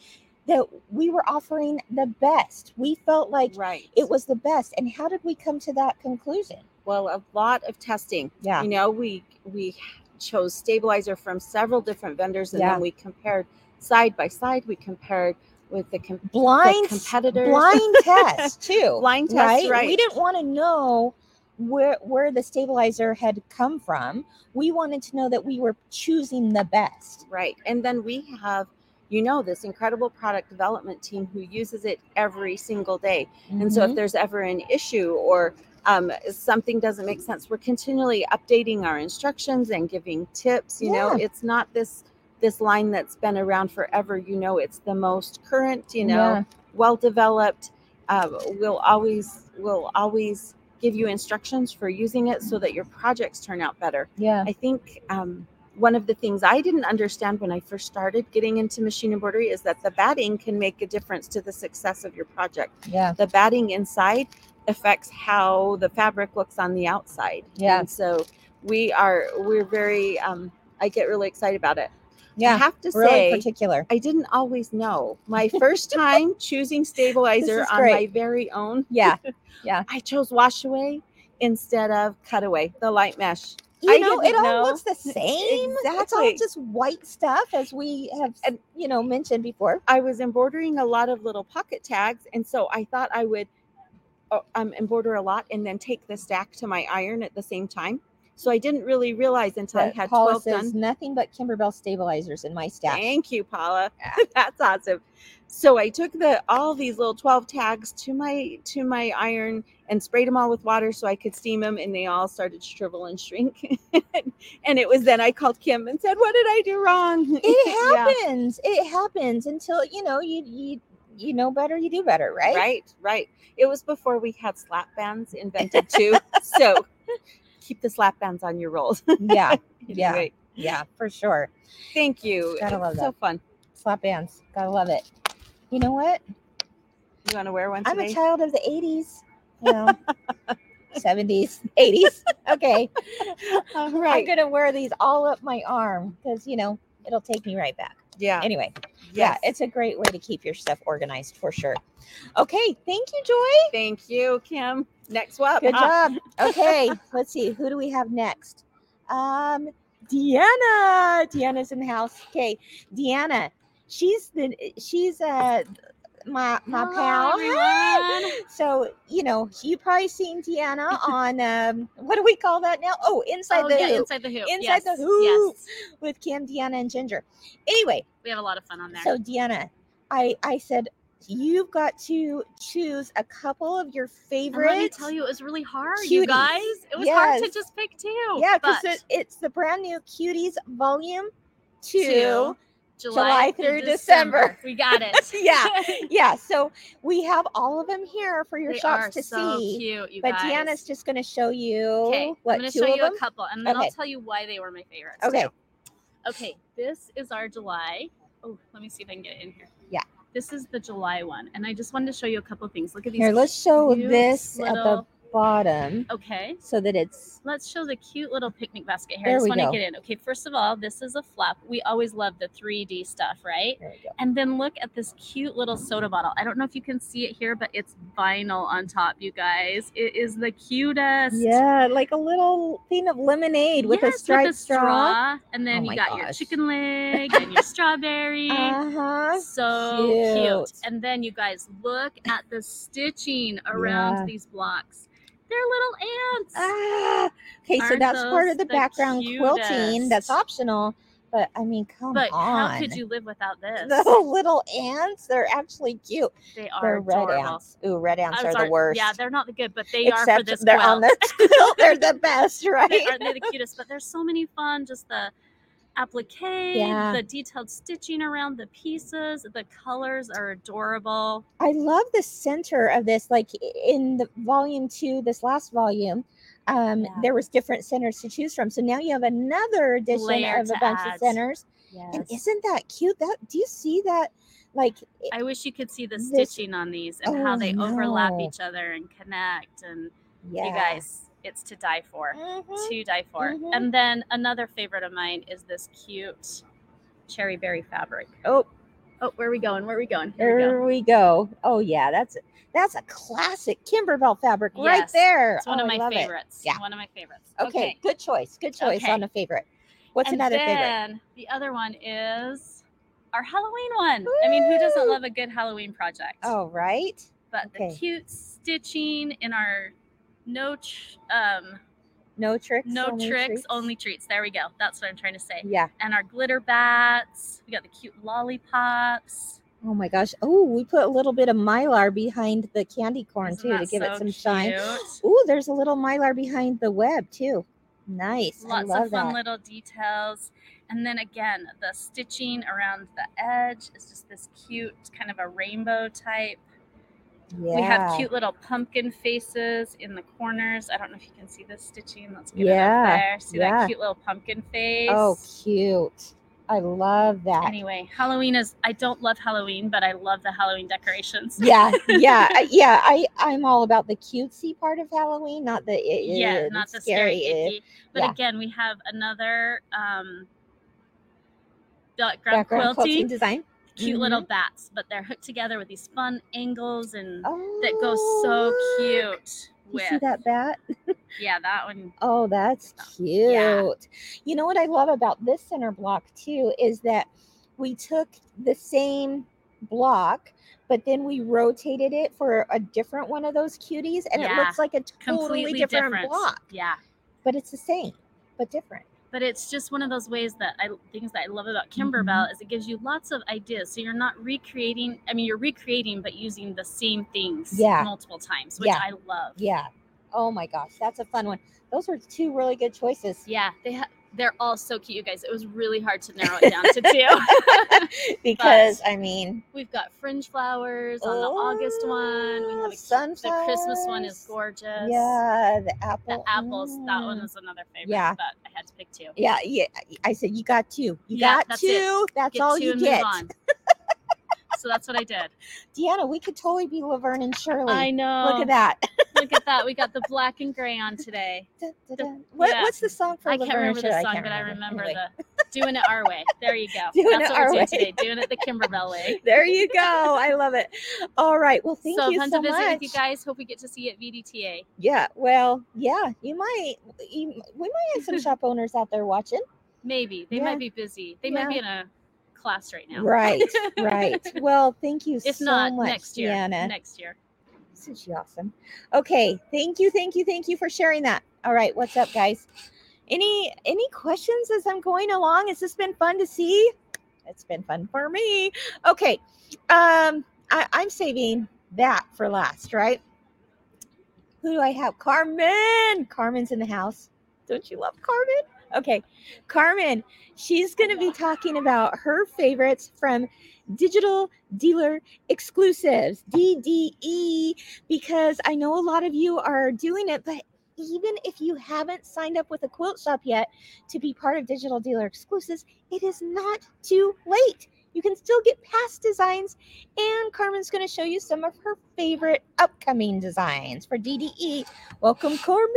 Speaker 1: that we were offering the best. We felt like
Speaker 3: right.
Speaker 1: it was the best. And how did we come to that conclusion?
Speaker 3: well, a lot of testing.
Speaker 1: Yeah.
Speaker 3: You know, we we chose stabilizer from several different vendors and
Speaker 1: Yeah.
Speaker 3: then we compared side by side. We compared with the com-
Speaker 1: Blind
Speaker 3: competitors.
Speaker 1: blind test too.
Speaker 3: Blind test,
Speaker 1: right?
Speaker 3: right?
Speaker 1: We didn't want to know where where the stabilizer had come from. We wanted to know that we were choosing the best.
Speaker 3: Right. And then we have, you know, this incredible product development team who uses it every single day. And so if
Speaker 1: Mhm.
Speaker 3: there's ever an issue or um, something doesn't make sense, we're continually updating our instructions and giving tips. You know, it's not this this line that's been around forever. You know, it's the most current. You know,
Speaker 1: Yeah.
Speaker 3: well developed. Uh, we'll always we'll always give you instructions for using it so that your projects turn out better.
Speaker 1: yeah.
Speaker 3: I think um, one of the things I didn't understand when I first started getting into machine embroidery is that the batting can make a difference to the success of your project.
Speaker 1: Yeah.
Speaker 3: The batting inside affects how the fabric looks on the outside.
Speaker 1: Yeah.
Speaker 3: And so we are we're very um, I get really excited about it.
Speaker 1: Yeah.
Speaker 3: I have to
Speaker 1: Really
Speaker 3: say
Speaker 1: particular.
Speaker 3: I didn't always know. My first time choosing stabilizer on my very own,
Speaker 1: Yeah. Yeah.
Speaker 3: I chose wash away instead of cutaway, the light mesh.
Speaker 1: You
Speaker 3: I
Speaker 1: know, it all
Speaker 3: know.
Speaker 1: looks the same. It's all just white stuff as we have
Speaker 3: And-
Speaker 1: you know mentioned before.
Speaker 3: I was embroidering a lot of little pocket tags, and so I thought I would uh, um, embroider a lot and then take the stack to my iron at the same time. So I didn't really realize until I
Speaker 1: But
Speaker 3: had
Speaker 1: Paula
Speaker 3: 12
Speaker 1: says
Speaker 3: done.
Speaker 1: nothing but Kimberbell stabilizers in my stash.
Speaker 3: Thank you, Paula. That's awesome. So I took the all these little 12 tags to my to my iron and sprayed them all with water so I could steam them, and they all started to shrivel and shrink. and it was then I called Kim and said, "What did I do wrong?"
Speaker 1: It
Speaker 3: Yeah.
Speaker 1: happens. It happens until you know you you you know better, you do better, right?
Speaker 3: Right, right. It was before we had slap bands invented too. so keep the slap bands on your rolls.
Speaker 1: Yeah, yeah,
Speaker 3: Anyway,
Speaker 1: yeah, for sure.
Speaker 3: thank you.
Speaker 1: Gotta
Speaker 3: It's
Speaker 1: love
Speaker 3: so fun.
Speaker 1: Slap bands, gotta love it. You know what?
Speaker 3: You want to wear one
Speaker 1: I'm a child of the '80s. well, 70s, 80s. Okay.
Speaker 3: All
Speaker 1: I'm going to wear these all up my arm because, you know, it'll take me right back.
Speaker 3: Yeah.
Speaker 1: Anyway, yeah, it's a great way to keep your stuff organized for sure. Okay. Thank you, Joy.
Speaker 3: Thank you, Kim. Next one.
Speaker 1: Good
Speaker 3: Ah,
Speaker 1: job. Okay, let's see. Who do we have next? Um, Deanna. Deanna's in the house. Okay, Deanna. She's the she's uh my my
Speaker 4: Hello,
Speaker 1: pal.
Speaker 4: everyone.
Speaker 1: So you know you probably seen Deanna on um what do we call that now? Oh, inside
Speaker 4: oh,
Speaker 1: the
Speaker 4: yeah,
Speaker 1: hoop
Speaker 4: inside the hoop.
Speaker 1: Inside the hoop.
Speaker 4: Yes.
Speaker 1: with Kim, Deanna, and Ginger. Anyway,
Speaker 4: We have a lot of fun on there.
Speaker 1: so Deanna, I I said you've got to choose a couple of your
Speaker 4: and
Speaker 1: favorite.
Speaker 4: let me tell you, it was really hard, you guys. It was hard to just pick two.
Speaker 1: Yeah, because
Speaker 4: but
Speaker 1: it, it's the brand new Cuties Volume Two.
Speaker 4: Two,
Speaker 1: July through December.
Speaker 4: We got it.
Speaker 1: Yeah, Yeah, so we have all of them here for your
Speaker 4: they
Speaker 1: shops to
Speaker 4: so
Speaker 1: see.
Speaker 4: cute, you
Speaker 1: But
Speaker 4: guys.
Speaker 1: Deanna's just going to show you
Speaker 4: okay.
Speaker 1: what
Speaker 4: I'm going to
Speaker 1: two
Speaker 4: show
Speaker 1: of
Speaker 4: you
Speaker 1: them.
Speaker 4: a couple, and then
Speaker 1: Okay.
Speaker 4: I'll tell you why they were my favorites.
Speaker 1: Okay.
Speaker 4: too. Okay. This is our July. Oh, let me see if I can get it in here.
Speaker 1: Yeah.
Speaker 4: This is the July one, and I just wanted to show you a couple things. Look at these.
Speaker 1: Here, let's show this at the bottom
Speaker 4: Okay.
Speaker 1: so that it's
Speaker 4: Let's show the cute little picnic basket here.
Speaker 1: There
Speaker 4: I just want to get in. Okay, first of all, this is a flap. We always love the 3D stuff, right?
Speaker 1: there we go.
Speaker 4: And then look at this cute little soda bottle. I don't know if you can see it here, but it's vinyl on top, you guys. It is the cutest.
Speaker 1: Yeah, like a little thing of lemonade with a
Speaker 4: Yes,
Speaker 1: striped straw.
Speaker 4: straw. And then
Speaker 1: Oh
Speaker 4: you got your chicken leg and your strawberry.
Speaker 1: Uh-huh.
Speaker 4: so cute.
Speaker 1: cute.
Speaker 4: And then you guys look at the stitching around
Speaker 1: Yeah.
Speaker 4: these blocks. They're little ants.
Speaker 1: Ah, okay, so
Speaker 4: Aren't
Speaker 1: that's part of the,
Speaker 4: the
Speaker 1: background quilting. That's optional, but I mean, come
Speaker 4: but
Speaker 1: on.
Speaker 4: how could you live without this?
Speaker 1: The little ants, they're actually cute.
Speaker 4: They are
Speaker 1: They're red
Speaker 4: adorable.
Speaker 1: ants. Ooh, red ants
Speaker 4: I'm
Speaker 1: are
Speaker 4: sorry,
Speaker 1: the worst.
Speaker 4: Yeah, they're not the good, but they are for
Speaker 1: Except
Speaker 4: this
Speaker 1: they're
Speaker 4: quilt.
Speaker 1: on the quilt. They're the best, right?
Speaker 4: they aren't they the cutest? But there's so many fun. Just the applique,
Speaker 1: Yeah.
Speaker 4: the detailed stitching around the pieces. The colors are adorable.
Speaker 1: I love the center of this. Like in the volume two, this last volume, um,
Speaker 4: Yeah.
Speaker 1: there was different centers to choose from. So now you have another edition
Speaker 4: Layer
Speaker 1: of a bunch
Speaker 4: add.
Speaker 1: of centers. And isn't that cute? That do you see that? Like
Speaker 4: I wish you could see the
Speaker 1: This-
Speaker 4: stitching on these and
Speaker 1: Oh,
Speaker 4: how they overlap each other and connect. And
Speaker 1: yeah.
Speaker 4: you guys, it's to die for.
Speaker 1: Mhm.
Speaker 4: To die for.
Speaker 1: Mhm.
Speaker 4: And then another favorite of mine is this cute cherry berry fabric.
Speaker 1: Oh,
Speaker 4: Oh, where are we going? Where are we going? Here we go.
Speaker 1: there we go. Oh yeah, that's that's a classic Kimberbell fabric right there.
Speaker 4: It's one
Speaker 1: Oh,
Speaker 4: of my
Speaker 1: love it.
Speaker 4: favorites.
Speaker 1: Yeah.
Speaker 4: One of my favorites.
Speaker 1: Okay, good choice. Good choice
Speaker 4: Okay.
Speaker 1: on a favorite. What's
Speaker 4: and
Speaker 1: another favorite?
Speaker 4: And then the other one is our Halloween one. I mean, who doesn't love a good Halloween project?
Speaker 1: Oh, right.
Speaker 4: but
Speaker 1: okay.
Speaker 4: the cute stitching in our no tr- um
Speaker 1: No tricks.
Speaker 4: no
Speaker 1: only
Speaker 4: tricks
Speaker 1: treats?
Speaker 4: only treats there we go that's what i'm trying to say
Speaker 1: Yeah.
Speaker 4: and our glitter bats we got the cute lollipops
Speaker 1: Oh my gosh. Oh, we put a little bit of mylar behind the candy corn
Speaker 4: Isn't
Speaker 1: too to give it
Speaker 4: so
Speaker 1: some shine.
Speaker 4: cute?
Speaker 1: Ooh, there's a little mylar behind the web too. Nice. I
Speaker 4: lots
Speaker 1: love
Speaker 4: of fun
Speaker 1: that.
Speaker 4: little details and then again the stitching around the edge is just this cute kind of a rainbow type
Speaker 1: yeah.
Speaker 4: We have cute little pumpkin faces in the corners. I don't know if you can see this stitching. Let's get it
Speaker 1: Yeah,
Speaker 4: up there. See
Speaker 1: yeah.
Speaker 4: that cute little pumpkin face?
Speaker 1: Oh, cute. I love that.
Speaker 4: Anyway, Halloween is. I don't love Halloween, but I love the Halloween decorations.
Speaker 1: Yeah, yeah, yeah. I I'm all about the cutesy part of Halloween, not the it,
Speaker 4: yeah,
Speaker 1: it,
Speaker 4: not the scary,
Speaker 1: it.
Speaker 4: icky. But
Speaker 1: Yeah.
Speaker 4: again, we have another um, background,
Speaker 1: background quilting
Speaker 4: quilting.
Speaker 1: design.
Speaker 4: Cute little mm-hmm. bats, but they're hooked together with these fun angles and
Speaker 1: Oh,
Speaker 4: that goes so cute.
Speaker 1: You see that bat?
Speaker 4: yeah, that one.
Speaker 1: Oh, that's oh, cute.
Speaker 4: Yeah.
Speaker 1: You know what I love about this center block too is that we took the same block, but then we rotated it for a different one of those cuties, and it looks like a totally
Speaker 4: Completely
Speaker 1: different,
Speaker 4: different.
Speaker 1: block,
Speaker 4: Yeah.
Speaker 1: but it's the same, but different.
Speaker 4: But it's just one of those ways that I things that I love about
Speaker 1: Mm-hmm.
Speaker 4: Kimberbell is it gives you lots of ideas. So you're not recreating. I mean, you're recreating, but using the same things
Speaker 1: Yeah.
Speaker 4: multiple times, which
Speaker 1: Yeah.
Speaker 4: I love.
Speaker 1: Yeah. Oh my gosh, that's a fun one. Those are two really good choices.
Speaker 4: Yeah, they ha- they're all so cute, you guys. It was really hard to narrow it down to two.
Speaker 1: because I mean,
Speaker 4: We've got fringe flowers on the August one. We
Speaker 1: oh,
Speaker 4: have a, cute- the Christmas one is gorgeous.
Speaker 1: Yeah, the apple.
Speaker 4: The apples, that one
Speaker 1: mm.
Speaker 4: was another favorite.
Speaker 1: Yeah.
Speaker 4: but I had to pick two.
Speaker 1: Yeah, yeah. I said you got two. You
Speaker 4: Yeah,
Speaker 1: got
Speaker 4: that's
Speaker 1: two.
Speaker 4: it.
Speaker 1: That's
Speaker 4: Get
Speaker 1: all
Speaker 4: two
Speaker 1: you get.
Speaker 4: So that's what I did.
Speaker 1: Deanna, we could totally be Laverne and Shirley.
Speaker 4: I know.
Speaker 1: Look at that.
Speaker 4: Look at that. We got the black and gray on today.
Speaker 1: Dun, dun, dun. What,
Speaker 4: yeah.
Speaker 1: What's the song for
Speaker 4: I can't
Speaker 1: Laverne
Speaker 4: remember
Speaker 1: and Shirley?
Speaker 4: the song,
Speaker 1: can't
Speaker 4: but I remember
Speaker 1: Anyway.
Speaker 4: the doing it our way. There you go.
Speaker 1: Doing
Speaker 4: That's
Speaker 1: it
Speaker 4: what we're
Speaker 1: our
Speaker 4: doing
Speaker 1: way.
Speaker 4: today. Doing it the Kimberbell way.
Speaker 1: There you go. I love it. All right. Well, thank
Speaker 4: so
Speaker 1: you
Speaker 4: fun
Speaker 1: so
Speaker 4: to visit
Speaker 1: much.
Speaker 4: with you guys. Hope we get to see you at VDTA.
Speaker 1: Yeah. Well, yeah. You might. You, we might have some shop owners out there watching.
Speaker 4: Maybe they
Speaker 1: Yeah.
Speaker 4: might be busy. They might be in a class right now.
Speaker 1: Right. Right. Well, thank you
Speaker 4: If
Speaker 1: so
Speaker 4: not,
Speaker 1: much,
Speaker 4: next year.
Speaker 1: Deanna.
Speaker 4: Next year.
Speaker 1: Isn't she awesome? Okay. Thank you. Thank you. Thank you for sharing that. All right. What's up, guys? Any any questions as I'm going along? Has this been fun to see? It's been fun for me. Okay. Um, I, I'm saving that for last, right? Who do I have? Carmen. Carmen's in the house. Don't you love Carmen? Okay. Carmen, she's going to be talking about her favorites from Digital Dealer Exclusives, DDE, because I know a lot of you are doing it, but even if you haven't signed up with a quilt shop yet to be part of Digital Dealer Exclusives, it is not too late. You can still get past designs, and Carmen's going to show you some of her favorite upcoming designs for DDE. Welcome, Carmen.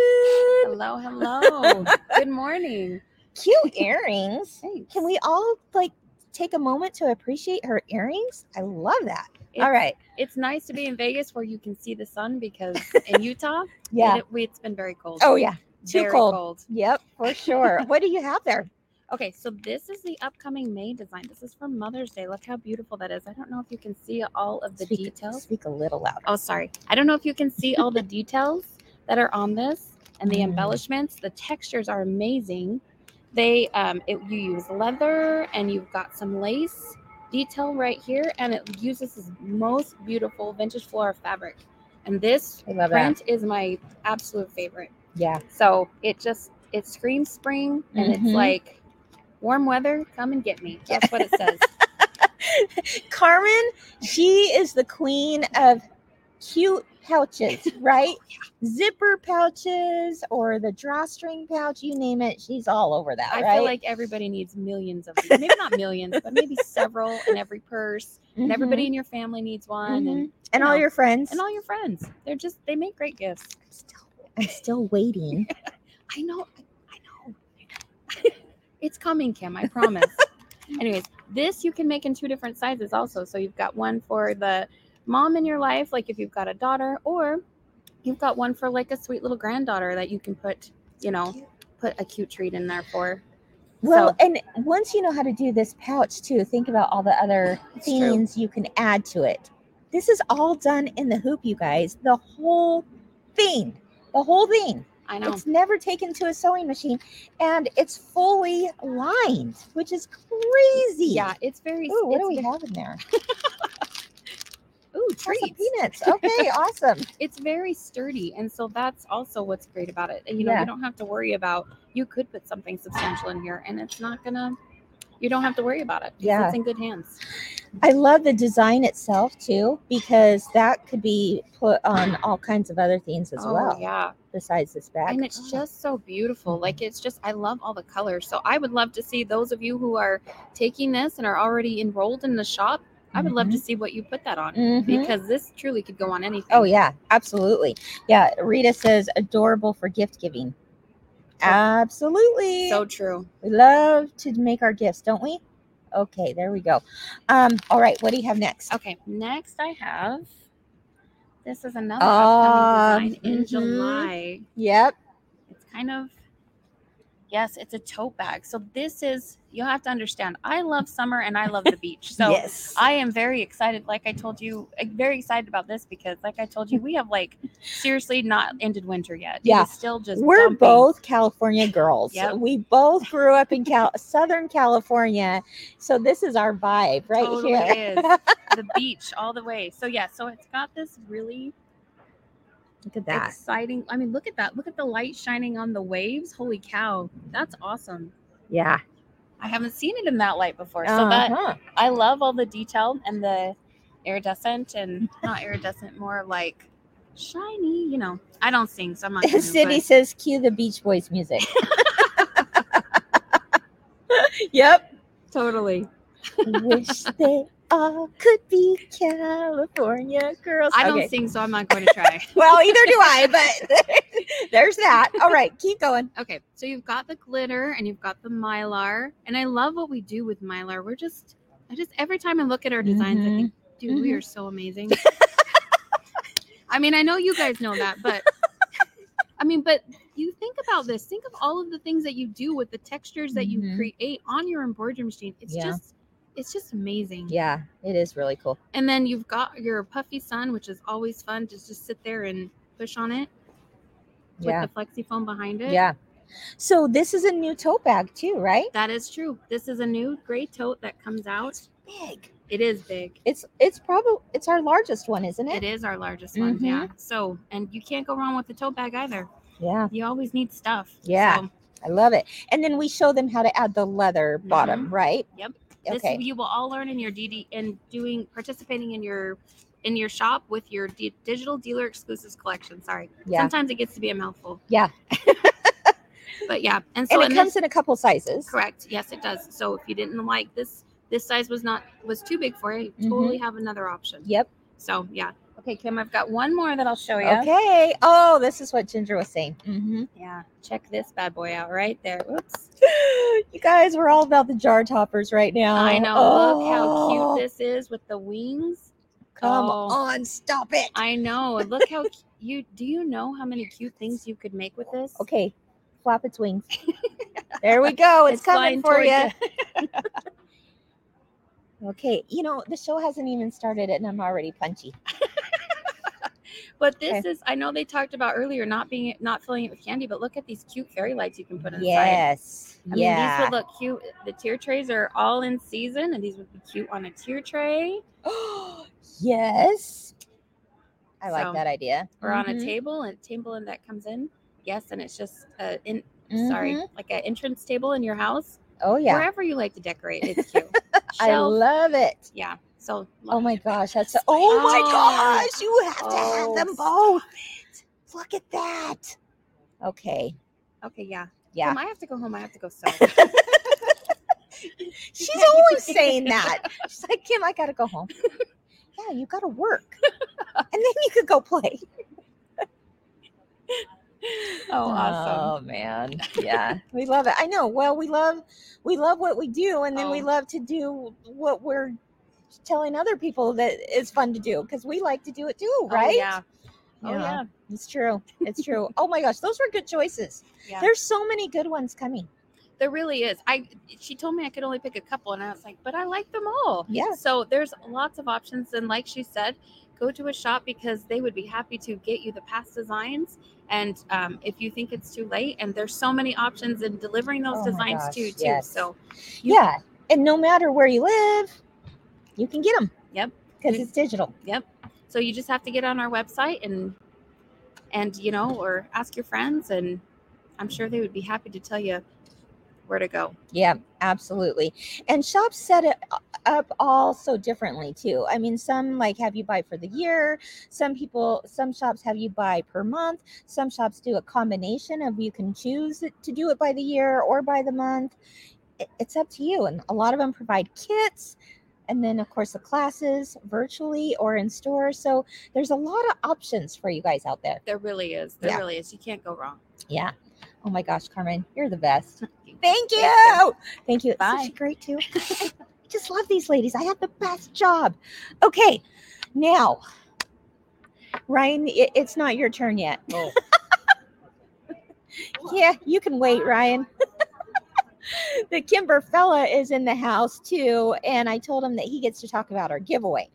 Speaker 5: Hello, hello. Good morning.
Speaker 1: Cute earrings.
Speaker 5: Thanks.
Speaker 1: Can we all like take a moment to appreciate her earrings? I love that. all
Speaker 5: It's-
Speaker 1: right.
Speaker 5: It's nice to be in Vegas where you can see the sun because in Utah,
Speaker 1: Yeah.
Speaker 5: it, it's been very cold.
Speaker 1: Oh, yeah. Too
Speaker 5: very
Speaker 1: cold. Yep, for sure. what do you have there?
Speaker 5: Okay, so this is the upcoming May design. This is for Mother's Day. Look how beautiful that is. I don't know if you can see all of the
Speaker 1: speak,
Speaker 5: details.
Speaker 1: Speak a little louder.
Speaker 5: Oh, sorry. I don't know if you can see all the details that are on this and the
Speaker 1: Mm.
Speaker 5: embellishments. The textures are amazing. They um it, you use leather and you've got some lace detail right here and it uses this most beautiful vintage flora fabric. And this
Speaker 1: love that.
Speaker 5: print is my absolute favorite.
Speaker 1: Yeah.
Speaker 5: So it just it screams spring and
Speaker 1: Mhm.
Speaker 5: it's like warm weather, come and get me. That's what it says.
Speaker 1: Carmen, she is the queen of cute pouches, right? Zipper pouches or the drawstring pouch, you name it. She's all over that,
Speaker 5: I
Speaker 1: right?
Speaker 5: feel like everybody needs millions of these. Maybe not millions, but maybe several in every purse. And everybody in your family needs one.
Speaker 1: Mhm.
Speaker 5: And,
Speaker 1: and all your friends.
Speaker 5: and all your friends. They're just they make great gifts.
Speaker 1: I'm still, I'm still waiting.
Speaker 5: I know. I know. It's coming, Kim. I promise. Anyways, this you can make in two different sizes also. So you've got one for the mom in your life, like if you've got a daughter, or you've got one for like a sweet little granddaughter that you can put, you know, put a cute treat in there for.
Speaker 1: Well,
Speaker 5: So-
Speaker 1: and once you know how to do this pouch too, think about all the other
Speaker 5: true.
Speaker 1: things you can add to it. This is all done in the hoop, you guys. The whole thing. The whole thing.
Speaker 5: I know.
Speaker 1: It's never taken to a sewing machine and it's fully lined, which is crazy.
Speaker 5: Yeah, it's very.
Speaker 1: Ooh, what do we
Speaker 5: ve-
Speaker 1: have in there?
Speaker 5: Ooh,
Speaker 1: Oh,
Speaker 5: treats.
Speaker 1: peanuts. Okay, awesome.
Speaker 5: It's very sturdy, and so that's also what's great about it. And you know,
Speaker 1: Yeah.
Speaker 5: you don't have to worry about. You could put something substantial in here, and it's not gonna. You don't have to worry about it.
Speaker 1: Yeah.
Speaker 5: it's in good hands.
Speaker 1: I love the design itself too, because that could be put on all kinds of other things as
Speaker 5: oh
Speaker 1: well,
Speaker 5: yeah,
Speaker 1: besides this bag.
Speaker 5: and it's just so beautiful. Like it's just, I love all the colors. So I would love to see those of you who are taking this and are already enrolled in the shop. I would love to see what you put that on
Speaker 1: Mhm.
Speaker 5: because this truly could go on anything.
Speaker 1: Oh yeah, absolutely. Yeah, Rita says adorable for gift giving. Absolutely.
Speaker 5: so true.
Speaker 1: we love to make our gifts, don't we? Okay, there we go. Um, all right, what do you have next?
Speaker 5: Okay, next I have. This is another
Speaker 1: Um,
Speaker 5: upcoming design in
Speaker 1: mhm.
Speaker 5: July.
Speaker 1: Yep.
Speaker 5: It's kind of yes, it's a tote bag. So this is you'll have to understand. I love summer and I love the beach. So
Speaker 1: yes.
Speaker 5: I am very excited. Like I told you, eh, very excited about this because, like I told you, we have like seriously not ended winter yet.
Speaker 1: Yeah.
Speaker 5: is still just
Speaker 1: We're
Speaker 5: dumping.
Speaker 1: both California girls.
Speaker 5: Yep.
Speaker 1: We both grew up in Cal- Southern California. So this is our vibe right
Speaker 5: Totally
Speaker 1: here.
Speaker 5: is. the beach all the way. So yeah, so it's got this really
Speaker 1: Look at that.
Speaker 5: exciting. I mean, look at that. Look at the light shining on the waves. Holy cow, that's awesome.
Speaker 1: Yeah.
Speaker 5: I haven't seen it in that light before. So that
Speaker 1: Uh-huh.
Speaker 5: I love all the detail and the iridescent and not iridescent, more like shiny. You know, I don't sing, so I'm not. gonna, but-
Speaker 1: says cue the Beach Boys music. yep.
Speaker 5: totally.
Speaker 1: Wish they all could be California girls.
Speaker 5: I don't
Speaker 1: Okay.
Speaker 5: sing, so I'm not going to try.
Speaker 1: Well, either do I, but there's that. All right, keep going.
Speaker 5: okay, so you've got the glitter and you've got the mylar, and I love what we do with mylar. We're just, I just every time I look at our designs, I think, dude, we
Speaker 1: Mhm.
Speaker 5: are so amazing. I mean, I know you guys know that, but I mean, but you think about this. Think of all of the things that you do with the textures that you
Speaker 1: Mhm.
Speaker 5: create on your embroidery machine. It's
Speaker 1: Yeah.
Speaker 5: just, it's just amazing.
Speaker 1: Yeah, it is really cool.
Speaker 5: And then you've got your puffy sun, which is always fun to just sit there and push on it
Speaker 1: Yeah,
Speaker 5: with the flexi foam behind it.
Speaker 1: yeah. So this is a new tote bag too, right?
Speaker 5: That is true. This is a new gray tote that comes out.
Speaker 1: Big.
Speaker 5: It is big.
Speaker 1: It's it's probably it's our largest one, isn't
Speaker 5: It
Speaker 1: it?
Speaker 5: is our largest one.
Speaker 1: Mm-hmm.
Speaker 5: Yeah. So, and you can't go wrong with the tote bag either.
Speaker 1: Yeah,
Speaker 5: You always need stuff.
Speaker 1: Yeah.
Speaker 5: So
Speaker 1: I love it. And then we show them how to add the leather bottom, right?
Speaker 5: Yep. This
Speaker 1: Okay.
Speaker 5: you will all learn in your DD in doing participating in your in your shop with your D- digital dealer exclusives collection. Sorry.
Speaker 1: Yeah.
Speaker 5: Sometimes it gets to be a mouthful.
Speaker 1: Yeah.
Speaker 5: but yeah, and so
Speaker 1: and it
Speaker 5: this-
Speaker 1: comes in a couple sizes.
Speaker 5: Correct. Yes, it does. So if you didn't like this, this size was not was too big for you. You
Speaker 1: Mhm.
Speaker 5: totally have another option.
Speaker 1: Yep.
Speaker 5: So yeah. Okay, Kim, I've got one more that I'll show you.
Speaker 1: Okay. Oh, this is what Ginger was saying. hmm
Speaker 5: Yeah. Check this bad boy out right there. Whoops.
Speaker 1: you guys, we're all about the jar toppers right now.
Speaker 5: I know. Look how
Speaker 1: Oh,
Speaker 5: cute this is with the wings.
Speaker 1: Come
Speaker 5: Oh.
Speaker 1: on, stop it.
Speaker 5: I know. Look how you do you know how many cute things you could make with this?
Speaker 1: Okay, flap its wings. there we go. It's, coming for
Speaker 5: towards
Speaker 1: you. Okay, you know the show hasn't even started, and I'm already punchy.
Speaker 5: But this is I know they talked about earlier not being not filling it with candy, but look at these cute fairy lights you can put inside.
Speaker 1: Yes.
Speaker 5: I mean, these
Speaker 1: yeah.
Speaker 5: would look cute. The tier trays are all in season, and these would be cute on a tier tray
Speaker 1: yes. I like
Speaker 5: So,
Speaker 1: that idea.
Speaker 5: or on a
Speaker 1: Mhm,
Speaker 5: table, and table and that comes in. Yes, and it's just a in sorry,
Speaker 1: mhm.
Speaker 5: like an entrance table in your house,
Speaker 1: Oh yeah.
Speaker 5: wherever you like to decorate. It's cute.
Speaker 1: I love it.
Speaker 5: yeah. So
Speaker 1: Oh my gosh, that's so, oh my
Speaker 5: Oh.
Speaker 1: gosh, you have to have
Speaker 5: Oh,
Speaker 1: them both. Look at that. Okay.
Speaker 5: okay, yeah,
Speaker 1: Yeah.
Speaker 5: Kim, I have to go home. I have to go sew.
Speaker 1: She's always saying that. She's like, Kim, I gotta go home. yeah, you gotta work. and then you could go play.
Speaker 5: oh, awesome.
Speaker 1: Oh man. Yeah. we love it. I know. Well, we love we love what we do and then we
Speaker 5: Oh.
Speaker 1: love to do what we're telling other people that is fun to do because we like to do it too,
Speaker 5: Oh,
Speaker 1: right?
Speaker 5: yeah. Oh
Speaker 1: Yeah.
Speaker 5: yeah.
Speaker 1: It's true. It's true. oh my gosh, those were good choices.
Speaker 5: Yeah.
Speaker 1: There's so many good ones coming.
Speaker 5: There really is. I she told me I could only pick a couple, and I was like, but I like them all.
Speaker 1: Yeah.
Speaker 5: So there's lots of options, and like she said, go to a shop because they would be happy to get you the past designs. And um, if you think it's too late, and there's so many options in delivering those
Speaker 1: Oh
Speaker 5: designs
Speaker 1: gosh,
Speaker 5: too, too.
Speaker 1: yes.
Speaker 5: So You-
Speaker 1: yeah. And no matter where you live, you can get them.
Speaker 5: Yep.
Speaker 1: Because it's digital. Yep.
Speaker 5: So you just have to get on our website and and you know, or ask your friends, and I'm sure they would be happy to tell you where to go.
Speaker 1: Yeah, absolutely. And shops set it uh, up all so differently too. I mean, some like have you buy for the year. Some people, some shops have you buy per month. Some shops do a combination of you can choose to do it by the year or by the month. It's up to you. And a lot of them provide kits. And then, of course, the classes virtually or in store. So there's a lot of options for you guys out there.
Speaker 5: There really is. There
Speaker 1: Yeah.
Speaker 5: really is. You can't go wrong.
Speaker 1: Yeah. Oh my gosh, Carmen, you're the best. Thank you. Thank you.
Speaker 5: Bye.
Speaker 1: such great too. I just love these ladies. I have the best job. Okay, now, Ryan, it, it's not your turn yet.
Speaker 5: Oh.
Speaker 1: yeah, you can wait, Ryan. the Kimber fella is in the house too, and I told him that he gets to talk about our giveaway.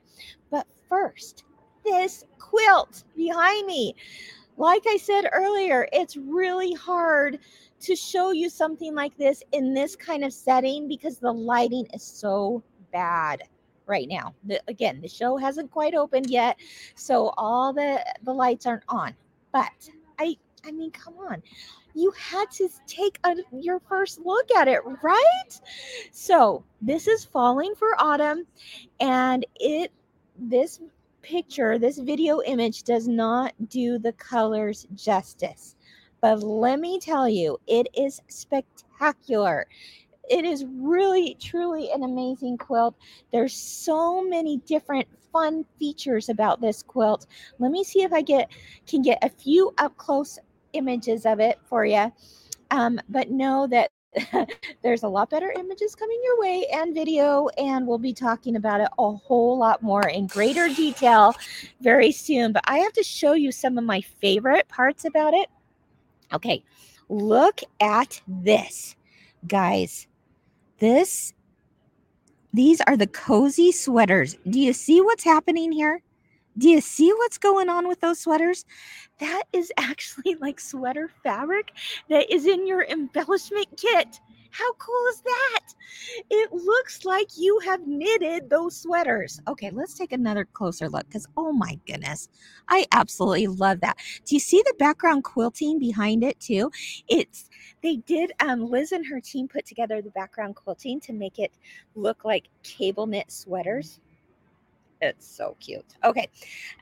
Speaker 1: But first, this quilt behind me. Like I said earlier, it's really hard to show you something like this in this kind of setting because the lighting is so bad right now. The, again, the show hasn't quite opened yet, so all the the lights aren't on. But I I mean, come on. You had to take a, your first look at it, right? So, this is Falling for Autumn and it this picture, this video image does not do the colors justice. But let me tell you, it is spectacular. it is really, truly an amazing quilt. There's so many different fun features about this quilt. Let me see if I get can get a few up close images of it for you. Um, but know that there's a lot better images coming your way and video, and we'll be talking about it a whole lot more in greater detail very soon. But I have to show you some of my favorite parts about it. Okay, look at this, guys. This, these are the cozy sweaters. Do you see what's happening here? Do you see what's going on with those sweaters? That is actually like sweater fabric that is in your embellishment kit. How cool is that? It looks like you have knitted those sweaters. Okay, let's take another closer look because, oh my goodness, I absolutely love that. Do you see the background quilting behind it too? It's they did um, liz and her team put together the background quilting to make it look like cable knit sweaters it's so cute. Okay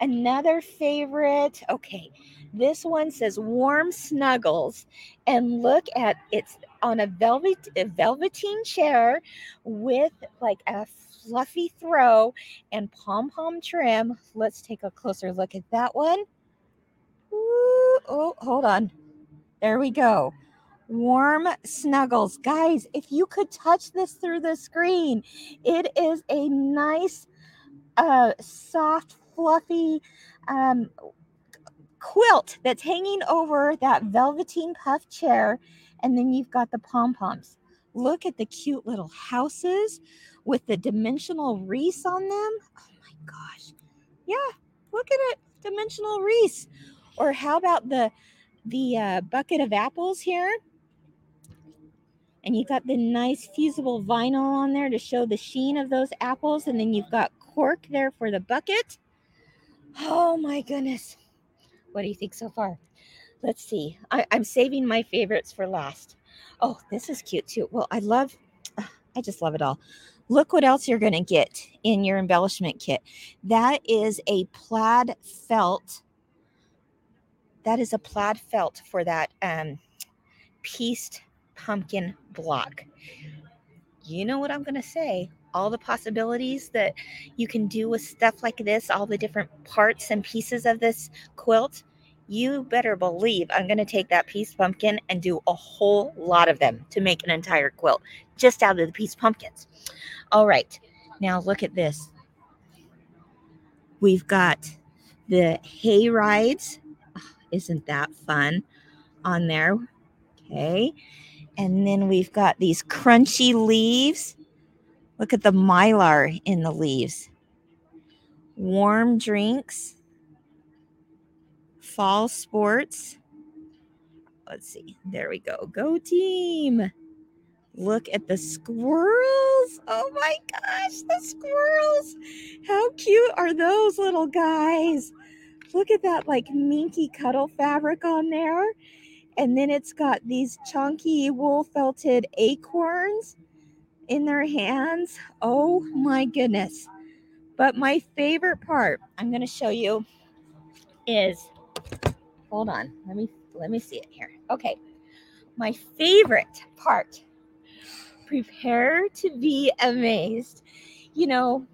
Speaker 1: another favorite. Okay this one says warm snuggles and look at it's on a velvet a velveteen chair with like a fluffy throw and pom pom trim. Let's take a closer look at that one. Ooh, oh hold on. There we go. Warm snuggles. Guys, if you could touch this through the screen, it is a nice, uh, soft, fluffy um, quilt that's hanging over that velveteen puff chair. And then you've got the pom poms. Look at the cute little houses with the dimensional wreaths on them. Oh my gosh. Yeah, look at it. Dimensional wreaths. Or how about the the uh, bucket of apples here? and you've got the nice fusible vinyl on there to show the sheen of those apples and then you've got cork there for the bucket. Oh my goodness. What do you think so far? Let's see. I, am saving my favorites for last. Oh this is cute too. Well i love i just love it all. Look what else you're going to get in your embellishment kit. That is a plaid felt that is a plaid felt for that um pieced pumpkin block. You know what I'm going to say. All the possibilities that you can do with stuff like this, all the different parts and pieces of this quilt, you better believe I'm going to take that piece pumpkin and do a whole lot of them to make an entire quilt just out of the piece pumpkins. All right, now look at this. We've got the hay rides. Oh, isn't that fun on there? Okay. And then we've got these crunchy leaves. Look at the mylar in the leaves. Warm drinks. Fall sports. Let's see. There we go. Go team. Look at the squirrels. Oh my gosh, the squirrels. How cute are those little guys? Look at that like minky cuddle fabric on there. And then it's got these chunky wool felted acorns in their hands. Oh my goodness. But my favorite part I'm going to show you is hold on. Let me let me see it here. Okay. My favorite part. Prepare to be amazed. You know,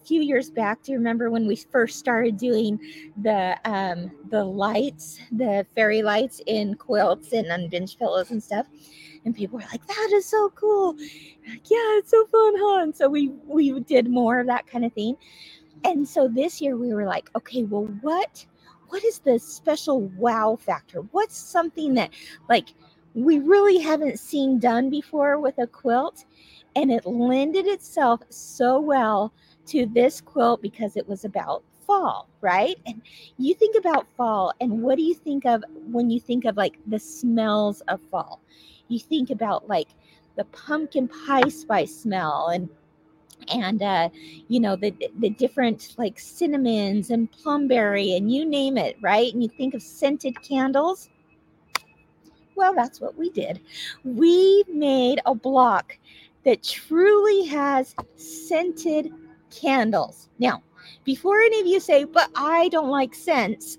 Speaker 1: a few years back do you remember when we first started doing the um the lights the fairy lights in quilts and on bench pillows and stuff and people were like that is so cool like, yeah it's so fun huh and so we we did more of that kind of thing and so this year we were like okay well what what is the special wow factor what's something that like we really haven't seen done before with a quilt and it lended itself so well to this quilt because it was about fall, right? And you think about fall, and what do you think of when you think of like the smells of fall? You think about like the pumpkin pie spice smell and and uh, you know the the different like cinnamons and plumberry and you name it, right? And you think of scented candles. Well, that's what we did. We made a block that truly has scented candles. Now, before any of you say, but I don't like scents,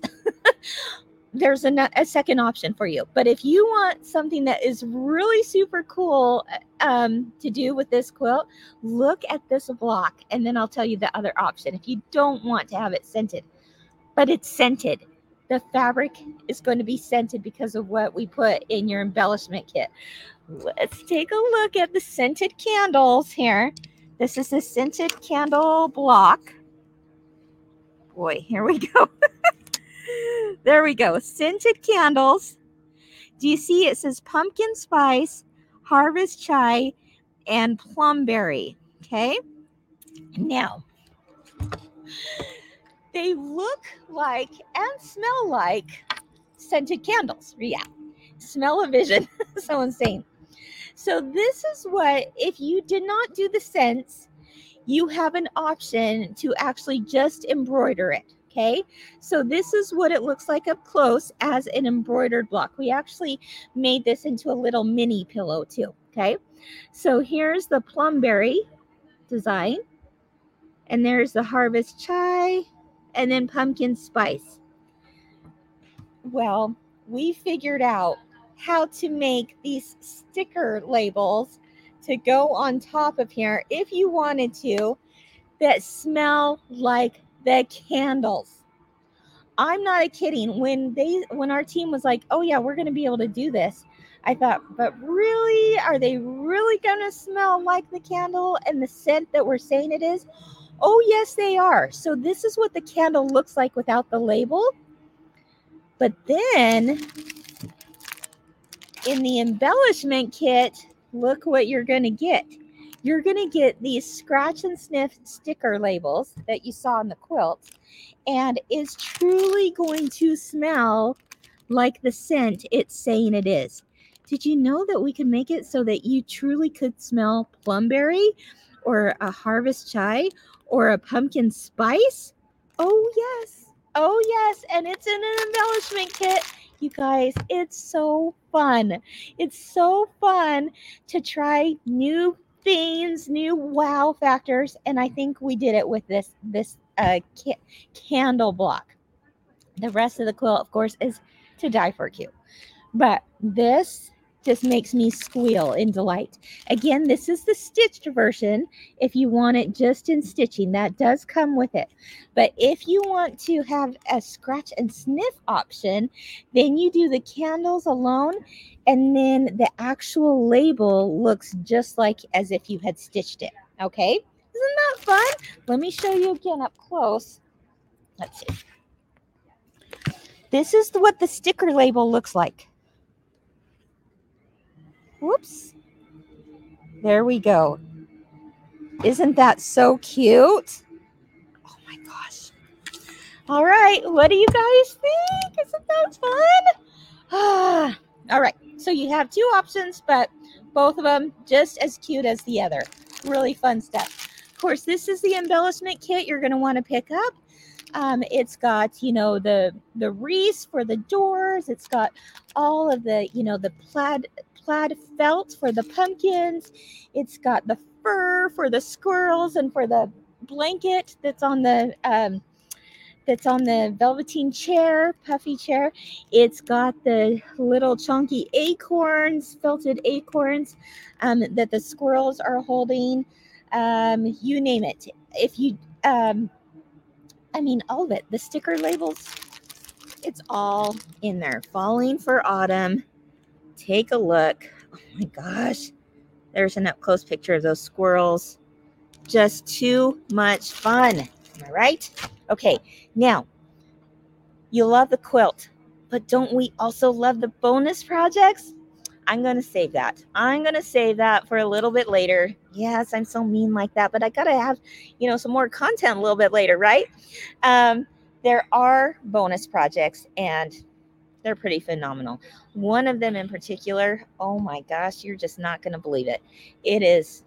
Speaker 1: there's a, a second option for you. But if you want something that is really super cool um, to do with this quilt, look at this block and then I'll tell you the other option. If you don't want to have it scented, but it's scented, the fabric is going to be scented because of what we put in your embellishment kit. Let's take a look at the scented candles here. This is the scented candle block. Boy, here we go. There we go. Scented candles. Do you see it says pumpkin spice, harvest chai, and plumberry? Okay. Now, they look like and smell like scented candles. Yeah. Smell of vision. so insane. So, this is what, if you did not do the scents, you have an option to actually just embroider it. Okay, so this is what it looks like up close as an embroidered block. We actually made this into a little mini pillow too. Okay, so here's the plumberry design, and there's the harvest chai, and then pumpkin spice. Well, we figured out how to make these sticker labels to go on top of here if you wanted to that smell like the candles. I'm not a kidding. When they when our team was like, "Oh yeah, we're going to be able to do this." I thought, "But really, are they really going to smell like the candle and the scent that we're saying it is?" Oh, yes, they are. So this is what the candle looks like without the label. But then in the embellishment kit, look what you're going to get. You're going to get these scratch and sniff sticker labels that you saw in the quilt, and is truly going to smell like the scent it's saying it is. Did you know that we can make it so that you truly could smell plumberry or a harvest chai or a pumpkin spice? Oh, yes. Oh, yes. And it's in an embellishment kit. You guys, it's so fun. It's so fun to try new things, new wow factors, and I think we did it with this this uh, ca- candle block. The rest of the quilt, of course, is to die for cute, but this just makes me squeal in delight. Again, this is the stitched version. If you want it just in stitching, that does come with it. But if you want to have a scratch and sniff option, then you do the candles alone and then the actual label looks just like as if you had stitched it. Okay, isn't that fun? Let me show you again up close. Let's see. This is what the sticker label looks like. Whoops. There we go. Isn't that so cute? Oh my gosh. All right. What do you guys think? Isn't that fun? Ah. All right. So you have two options, but both of them just as cute as the other. Really fun stuff. Of course, this is the embellishment kit you're going to want to pick up. Um, it's got you know the the wreaths for the doors. It's got all of the you know the plaid plaid felt for the pumpkins. It's got the fur for the squirrels and for the blanket that's on the um, that's on the velveteen chair, puffy chair. It's got the little chunky acorns, felted acorns um, that the squirrels are holding. Um, you name it. If you, um, I mean, all of it. The sticker labels, it's all in there. Falling for autumn. Take a look. Oh my gosh. There's an up close picture of those squirrels. Just too much fun. Am I right? Okay, now you love the quilt, but don't we also love the bonus projects? I'm going to save that. I'm going to save that for a little bit later. Yes, I'm so mean like that, but I got to have, you know, some more content a little bit later, right? Um, there are bonus projects and they're pretty phenomenal. One of them in particular, oh my gosh, you're just not going to believe it. It is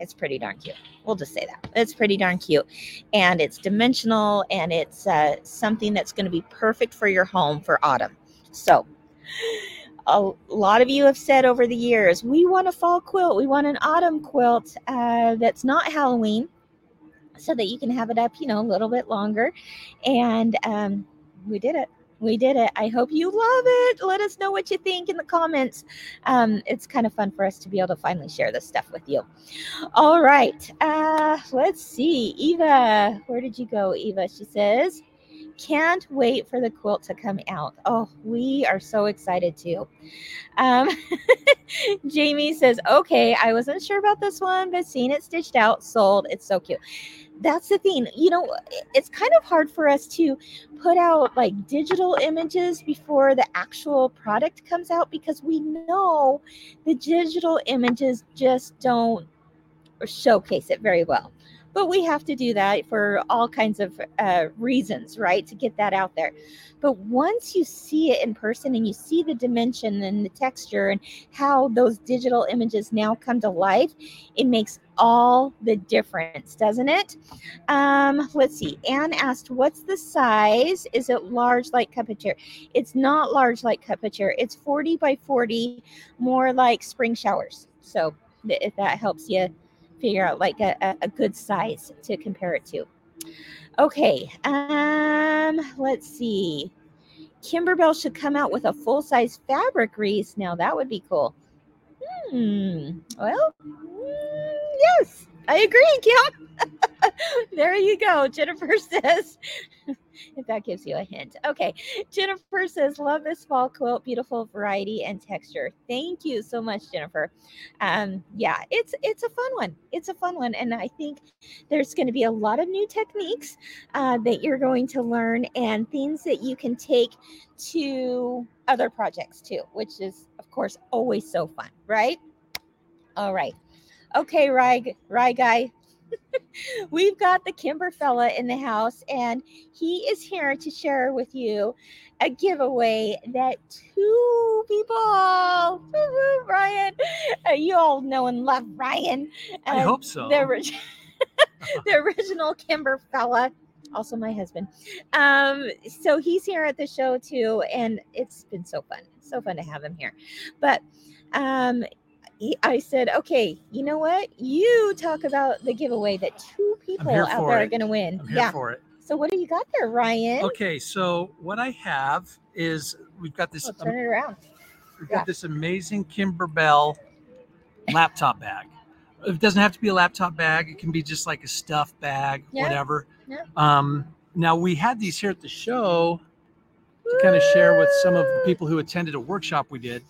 Speaker 1: it's pretty darn cute. We'll just say that. It's pretty darn cute. And it's dimensional and it's uh, something that's going to be perfect for your home for autumn. So, a lot of you have said over the years, we want a fall quilt. We want an autumn quilt uh, that's not Halloween so that you can have it up, you know, a little bit longer. And um, we did it We did it. I hope you love it. Let us know what you think in the comments. Um, it's kind of fun for us to be able to finally share this stuff with you. All right. Uh, let's see. Eva, where did you go, Eva? She says, can't wait for the quilt to come out. Oh, we are so excited too. Um, Jamie says, okay, I wasn't sure about this one, but seeing it stitched out, sold. It's so cute that's the thing you know it's kind of hard for us to put out like digital images before the actual product comes out because we know the digital images just don't showcase it very well but we have to do that for all kinds of uh, reasons right to get that out there. But once you see it in person and you see the dimension and the texture and how those digital images now come to life it makes all the difference doesn't it? Um let's see. Anne asked what's the size? Is it large like cup of cheer? It's not large like cup of cheer. It's 40 by 40 more like spring showers. So if that helps you figure out like a, a, good size to compare it to. Okay, um, let's see. Kimberbell should come out with a full size fabric wreath. Now that would be cool. Hmm. Well, mm, yes, I agree, Kim. there you go. Jennifer says, if that gives you a hint. Okay. Jennifer says, love this fall quilt. Beautiful variety and texture. Thank you so much, Jennifer. Um, yeah, it's it's a fun one. It's a fun one. And I think there's going to be a lot of new techniques uh, that you're going to learn and things that you can take to other projects too, which is, of course, always so fun, right? All right. Okay, Rye, Rye guy, We've got the Kimber fella in the house, and he is here to share with you a giveaway that two people, Ryan, uh, you all know and love Ryan.
Speaker 6: I
Speaker 1: uh,
Speaker 6: hope so.
Speaker 1: The, orig- the original Kimber fella also my husband. Um, so he's here at the show too, and it's been so fun, so fun to have him here. But um, I said, okay, you know what? You talk about the giveaway that two people out there are going to win. Yeah.
Speaker 6: for it.
Speaker 1: So what do you got there, Ryan?
Speaker 6: Okay, so what I have is we've got this
Speaker 1: turn it around.
Speaker 6: we've
Speaker 1: yeah.
Speaker 6: got this amazing Kimberbell laptop bag. It doesn't have to be a laptop bag. It can be just like a stuff bag,
Speaker 1: Yeah,
Speaker 6: whatever.
Speaker 1: yeah.
Speaker 6: Um, now we had these here at the show to kind of share with some of the people who attended a workshop we did.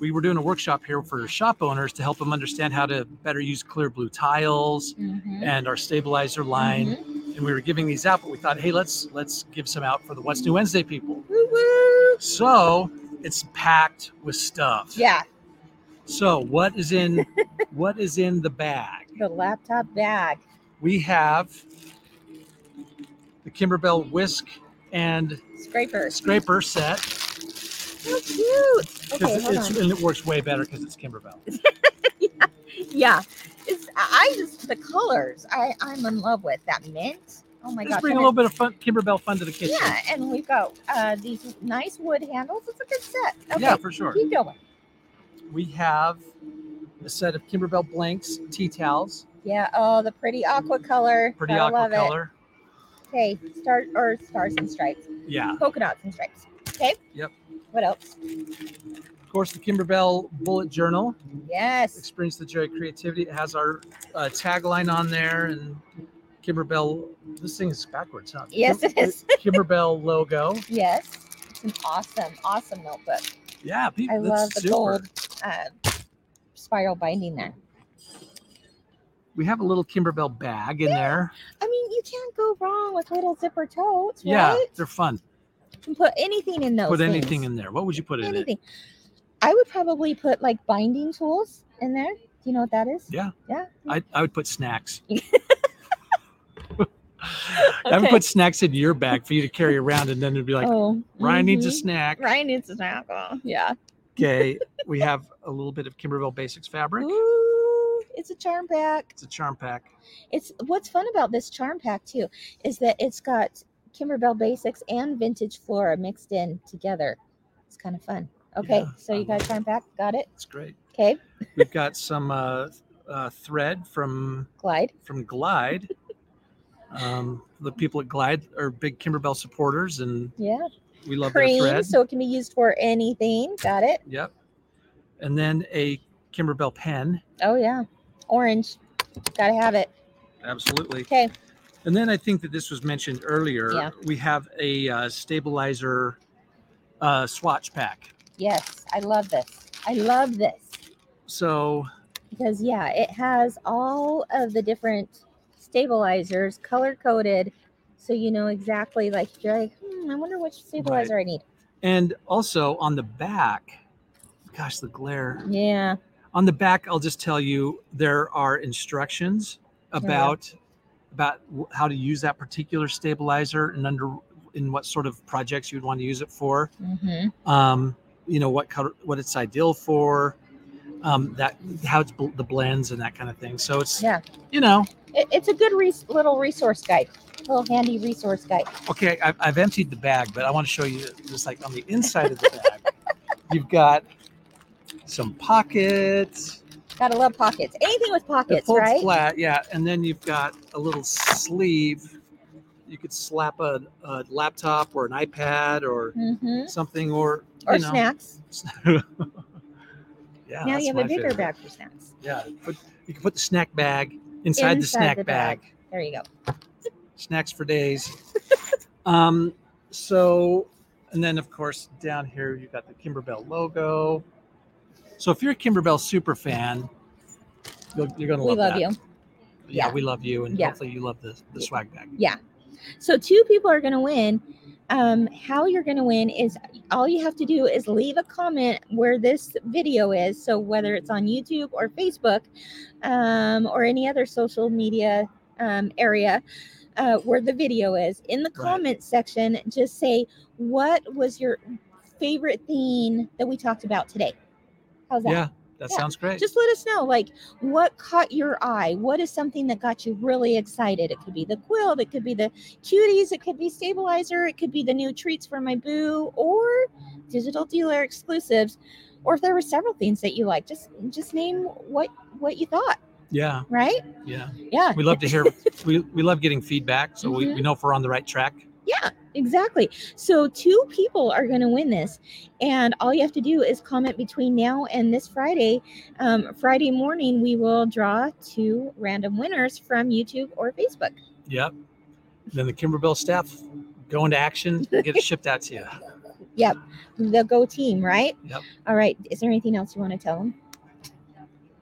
Speaker 6: We were doing a workshop here for shop owners to help them understand how to better use clear blue tiles
Speaker 1: Mhm,
Speaker 6: and our stabilizer line.
Speaker 1: mhm.
Speaker 6: And we were giving these out, but we thought, hey, let's let's give some out for the What's New Wednesday people.
Speaker 1: Woo woo.
Speaker 6: So it's packed with stuff.
Speaker 1: Yeah,
Speaker 6: So what is in what is in the bag?
Speaker 1: the laptop bag.
Speaker 6: We have the Kimberbell whisk and
Speaker 1: Scraper.
Speaker 6: scraper set
Speaker 1: So cute. Okay, hold
Speaker 6: it's
Speaker 1: on.
Speaker 6: and it works way better because it's Kimberbell.
Speaker 1: Yeah, it's I just the colors. I I'm in love with that mint. Oh my gosh.
Speaker 6: bring a
Speaker 1: and
Speaker 6: little bit of fun, Kimberbell fun to the kitchen.
Speaker 1: Yeah, and we've got uh, these nice wood handles. It's a good set. Okay,
Speaker 6: Yeah, for sure.
Speaker 1: Keep going.
Speaker 6: We have a set of Kimberbell blanks tea towels,
Speaker 1: Yeah. Oh, the pretty aqua color.
Speaker 6: pretty
Speaker 1: Gotta
Speaker 6: aqua
Speaker 1: love
Speaker 6: color.
Speaker 1: It. Okay. Star or stars and stripes.
Speaker 6: Yeah.
Speaker 1: Polka dots and stripes. Okay.
Speaker 6: Yep.
Speaker 1: What else?
Speaker 6: Of course, the Kimberbell bullet journal.
Speaker 1: Yes.
Speaker 6: experience the joy of creativity. It has our uh, tagline on there and Kimberbell. This thing is backwards, huh?
Speaker 1: Yes, it is.
Speaker 6: Kimberbell logo.
Speaker 1: Yes. It's an awesome, awesome notebook.
Speaker 6: Yeah, people.
Speaker 1: I love the
Speaker 6: super.
Speaker 1: gold uh, spiral binding there.
Speaker 6: We have a little Kimberbell bag in there.
Speaker 1: I mean, you can't go wrong with little zipper totes, right?
Speaker 6: Yeah, they're fun.
Speaker 1: Can put anything in those.
Speaker 6: Put anything
Speaker 1: things.
Speaker 6: in there. What would you put in it?
Speaker 1: anything. I would probably put like binding tools in there. Do you know what that is?
Speaker 6: Yeah.
Speaker 1: Yeah.
Speaker 6: I, I would put snacks. I would
Speaker 1: Okay.
Speaker 6: put snacks in your bag for you to carry around, and then it'd be like,
Speaker 1: oh,
Speaker 6: Ryan needs a
Speaker 1: mhm.
Speaker 6: snack.
Speaker 1: Ryan needs a snack. Oh, yeah.
Speaker 6: Okay, we have a little bit of Kimberbell Basics fabric.
Speaker 1: Ooh, it's a charm pack.
Speaker 6: It's a charm pack.
Speaker 1: It's what's fun about this charm pack too is that it's got Kimberbell Basics and Vintage Flora mixed in together. It's kind of fun. Okay,
Speaker 6: Yeah,
Speaker 1: so you got a charm pack? Got it?
Speaker 6: It's great.
Speaker 1: Okay,
Speaker 6: We've got some uh, uh, thread from
Speaker 1: glide.
Speaker 6: from Glide. Um, the people at Glide are big Kimberbell supporters, and
Speaker 1: Yeah.
Speaker 6: We love
Speaker 1: cream,
Speaker 6: thread.
Speaker 1: so it can be used for anything. Got it?
Speaker 6: Yep. And then a Kimberbell pen.
Speaker 1: Oh yeah, orange. Got to have it.
Speaker 6: Absolutely.
Speaker 1: Okay.
Speaker 6: And then I think that this was mentioned earlier.
Speaker 1: Yeah.
Speaker 6: We have a uh, stabilizer uh, swatch pack.
Speaker 1: Yes, I love this. I love this
Speaker 6: So
Speaker 1: because yeah, it has all of the different stabilizers color coded, so you know exactly. Like you're like, hmm, I wonder which stabilizer I need.
Speaker 6: and also on the back, gosh, the glare.
Speaker 1: Yeah.
Speaker 6: On the back, I'll just tell you there are instructions about about how to use that particular stabilizer and under in what sort of projects you'd want to use it for.
Speaker 1: hmm
Speaker 6: Um, you know what color, what it's ideal for. Um, that how it's bl- the blends and that kind of thing. So it's
Speaker 1: Yeah.
Speaker 6: you know
Speaker 1: It, it's a good res- little resource guide, little handy resource guide.
Speaker 6: okay. I've, I've emptied the bag, but I want to show you just like on the inside of the bag, you've got some pockets.
Speaker 1: Gotta love pockets. Anything with pockets,
Speaker 6: folds
Speaker 1: right?
Speaker 6: flat, yeah. And then you've got a little sleeve. You could slap a, a laptop or an iPad or
Speaker 1: hmm
Speaker 6: something, or
Speaker 1: Or
Speaker 6: you know.
Speaker 1: snacks.
Speaker 6: yeah,
Speaker 1: now you have a bigger
Speaker 6: favorite.
Speaker 1: bag for snacks.
Speaker 6: Yeah, put, you can put the snack bag inside, the snack
Speaker 1: the
Speaker 6: bag.
Speaker 1: bag. There you go.
Speaker 6: Snacks for days. um, so, and then of course down here you've got the Kimberbell logo. So if you're a Kimberbell super fan, you're, you're gonna love
Speaker 1: We
Speaker 6: love
Speaker 1: love
Speaker 6: that.
Speaker 1: you.
Speaker 6: Yeah,
Speaker 1: Yeah.
Speaker 6: we love you, and
Speaker 1: Yeah.
Speaker 6: hopefully you love the the swag bag. Yeah.
Speaker 1: So two people are going to win. Um, how you're going to win is all you have to do is leave a comment where this video is. So whether it's on YouTube or Facebook um, or any other social media um, area uh, where the video is, in the
Speaker 6: Right.
Speaker 1: comment section, just say what was your favorite thing that we talked about today. How's that?
Speaker 6: Yeah, that
Speaker 1: Yeah,
Speaker 6: sounds great.
Speaker 1: just let us know like what caught your eye what is something that got you really excited it could be the quilt it could be the cuties it could be stabilizer it could be the new treats for my boo or digital dealer exclusives or if there were several things that you like just just name what what you thought
Speaker 6: yeah,
Speaker 1: right
Speaker 6: yeah.
Speaker 1: yeah
Speaker 6: We love to hear. we we love getting feedback, so we,
Speaker 1: Mhm.
Speaker 6: we know if we're on the right track.
Speaker 1: Yeah, exactly. So two people are going to win this, and all you have to do is comment between now and this Friday. Um, Friday morning, we will draw two random winners from YouTube or Facebook.
Speaker 6: Yep. Then the Kimberbell staff go into action, get it shipped out to you. Yep.
Speaker 1: The Go team, right?
Speaker 6: Yep.
Speaker 1: All right. Is there anything else you want to tell them?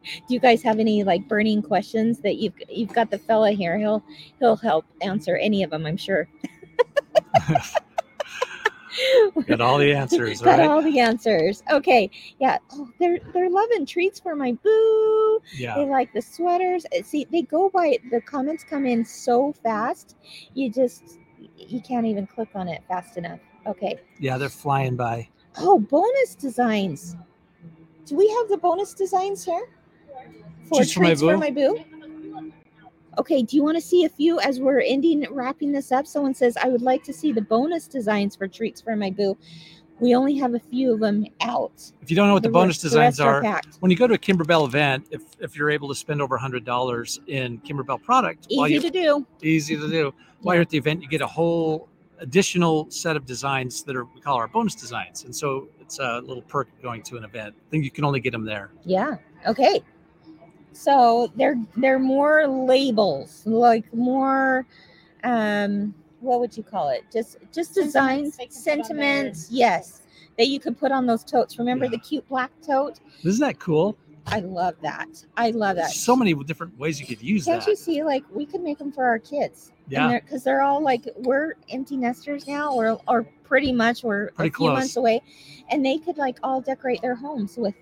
Speaker 1: Do you guys have any like burning questions that you've you've got the fella here? He'll he'll help answer any of them, I'm sure.
Speaker 6: Got all the answers,
Speaker 1: Got
Speaker 6: right?
Speaker 1: all the answers. Okay. Yeah. Oh, they're they're loving treats for my boo.
Speaker 6: Yeah.
Speaker 1: They like the sweaters. Uh, See, they go by the comments come in so fast. You just you can't even click on it fast enough. Okay.
Speaker 6: Yeah, they're flying by.
Speaker 1: Oh, bonus designs. Do we have the bonus designs here? For
Speaker 6: Treats for my
Speaker 1: treats for my boo. Okay, do you want to see a few as we're ending wrapping this up? Someone says, I would like to see the bonus designs for treats for my boo. We only have a few of them out.
Speaker 6: If you don't know what the,
Speaker 1: re-
Speaker 6: bonus designs are,
Speaker 1: packed.
Speaker 6: when you go to a Kimberbell event, if if you're able to spend over hundred dollars in Kimberbell product,
Speaker 1: Easy to do.
Speaker 6: easy to do, while you're at the event, you get a whole additional set of designs that are we call our bonus designs, and so it's a little perk going to an event. I think you can only get them there.
Speaker 1: Yeah. Okay. So they're they're more labels, like more um what would you call it? Just just designs,
Speaker 2: Sentiments they can put on their-
Speaker 1: sentiments, yes. That you could put on those totes. Remember
Speaker 6: Yeah.
Speaker 1: the cute black tote?
Speaker 6: Isn't that cool?
Speaker 1: I love that. I love that.
Speaker 6: So many different ways you could use that.
Speaker 1: Can't
Speaker 6: that.
Speaker 1: you see like we could make them for our kids?
Speaker 6: Yeah.
Speaker 1: Because they're, all like we're empty nesters now, or or pretty much we're
Speaker 6: Pretty
Speaker 1: a few months away, and they could like all decorate their homes with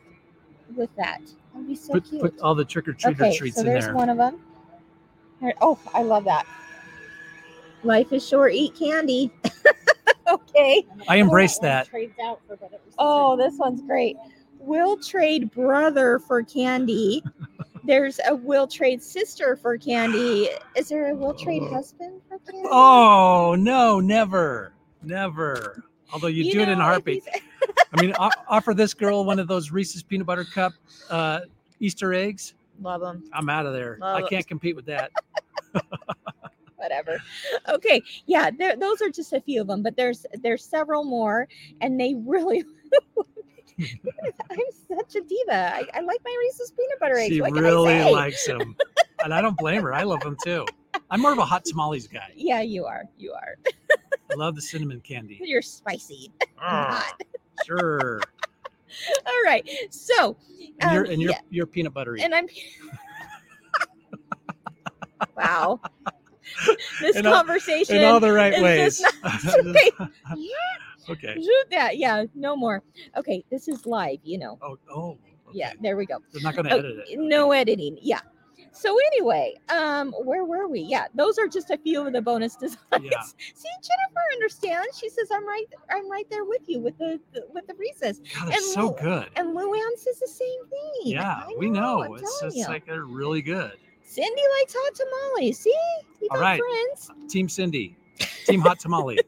Speaker 1: with that. That'd be so
Speaker 6: Put
Speaker 1: cute.
Speaker 6: put all the trick or treater
Speaker 1: okay,
Speaker 6: treats
Speaker 1: so
Speaker 6: in
Speaker 1: there's
Speaker 6: there.
Speaker 1: one of them. There- Oh, I love that. Life is short. Eat candy. okay.
Speaker 6: I embrace
Speaker 2: That one
Speaker 6: that.
Speaker 2: Out for better.
Speaker 1: Oh, this one's great. We'll trade brother for candy. There's a will trade sister for candy. Is there a will trade oh. husband for candy?
Speaker 6: Oh no, never, never. Although you, do it in a heartbeat.
Speaker 1: He's-
Speaker 6: I mean, o- offer this girl one of those Reese's peanut butter cup uh, Easter eggs.
Speaker 1: Love them.
Speaker 6: I'm out of there.
Speaker 1: Love
Speaker 6: I can't compete with that.
Speaker 1: Whatever. whatever. Okay, yeah, there, those are just a few of them, but there's there's several more, and they really. I'm such a diva. I, I like my Reese's peanut butter eggs.
Speaker 6: She
Speaker 1: what
Speaker 6: really
Speaker 1: I say?
Speaker 6: likes them, and I don't blame her. I love them too. I'm more of a hot tamales guy.
Speaker 1: Yeah, you are. You are.
Speaker 6: I love the cinnamon candy.
Speaker 1: You're spicy.
Speaker 6: Ah,
Speaker 1: Hot.
Speaker 6: Sure.
Speaker 1: All right. So,
Speaker 6: And you're
Speaker 1: um,
Speaker 6: and you're
Speaker 1: yeah,
Speaker 6: you're peanut buttery.
Speaker 1: and I'm. wow. This
Speaker 6: In all-
Speaker 1: conversation.
Speaker 6: in all the right ways.
Speaker 1: okay.
Speaker 6: okay.
Speaker 1: Shoot that. Yeah. No more. Okay. This is live. You know.
Speaker 6: Oh, oh.
Speaker 1: Yeah. There we go.
Speaker 6: They're not going to
Speaker 1: Oh,
Speaker 6: edit it.
Speaker 1: No editing. Yeah. So anyway, um, where were we? Yeah, those are just a few of the bonus designs.
Speaker 6: Yeah.
Speaker 1: See, Jennifer understands. She says, "I'm right. I'm right there with you with the, the with the Reese's."
Speaker 6: God, they're
Speaker 1: and
Speaker 6: so
Speaker 1: Lu-
Speaker 6: good.
Speaker 1: And Luann says the same thing.
Speaker 6: Yeah,
Speaker 1: I
Speaker 6: we know.
Speaker 1: I'm
Speaker 6: It's just
Speaker 1: you.
Speaker 6: like they're really good.
Speaker 1: Cindy likes hot tamales. See, we
Speaker 6: All
Speaker 1: got
Speaker 6: right.
Speaker 1: friends.
Speaker 6: Team Cindy, Team Hot Tamale.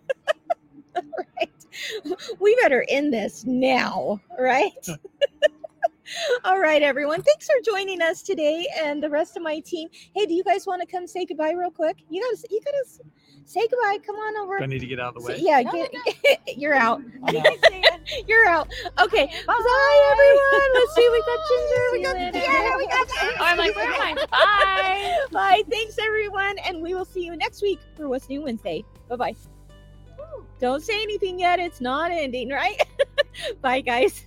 Speaker 1: right. We better end this now, right? All right, everyone. Thanks for joining us today and the rest of my team. Hey, do you guys want to come say goodbye real quick? You gotta you gotta say goodbye. Come on over.
Speaker 6: Do I need to get out of the
Speaker 1: So-
Speaker 6: way?
Speaker 1: yeah,
Speaker 3: No,
Speaker 1: get, you're out.
Speaker 6: Out.
Speaker 1: You're out. Okay. Bye, everyone. Let's see. We got Ginger. We got
Speaker 5: later.
Speaker 1: Deanna. We got
Speaker 5: Oh, I'm like, where am I? Bye.
Speaker 1: Bye. Thanks, everyone. And we will see you next week for What's New Wednesday. Bye bye. Don't say anything yet. It's not ending, right? bye, guys.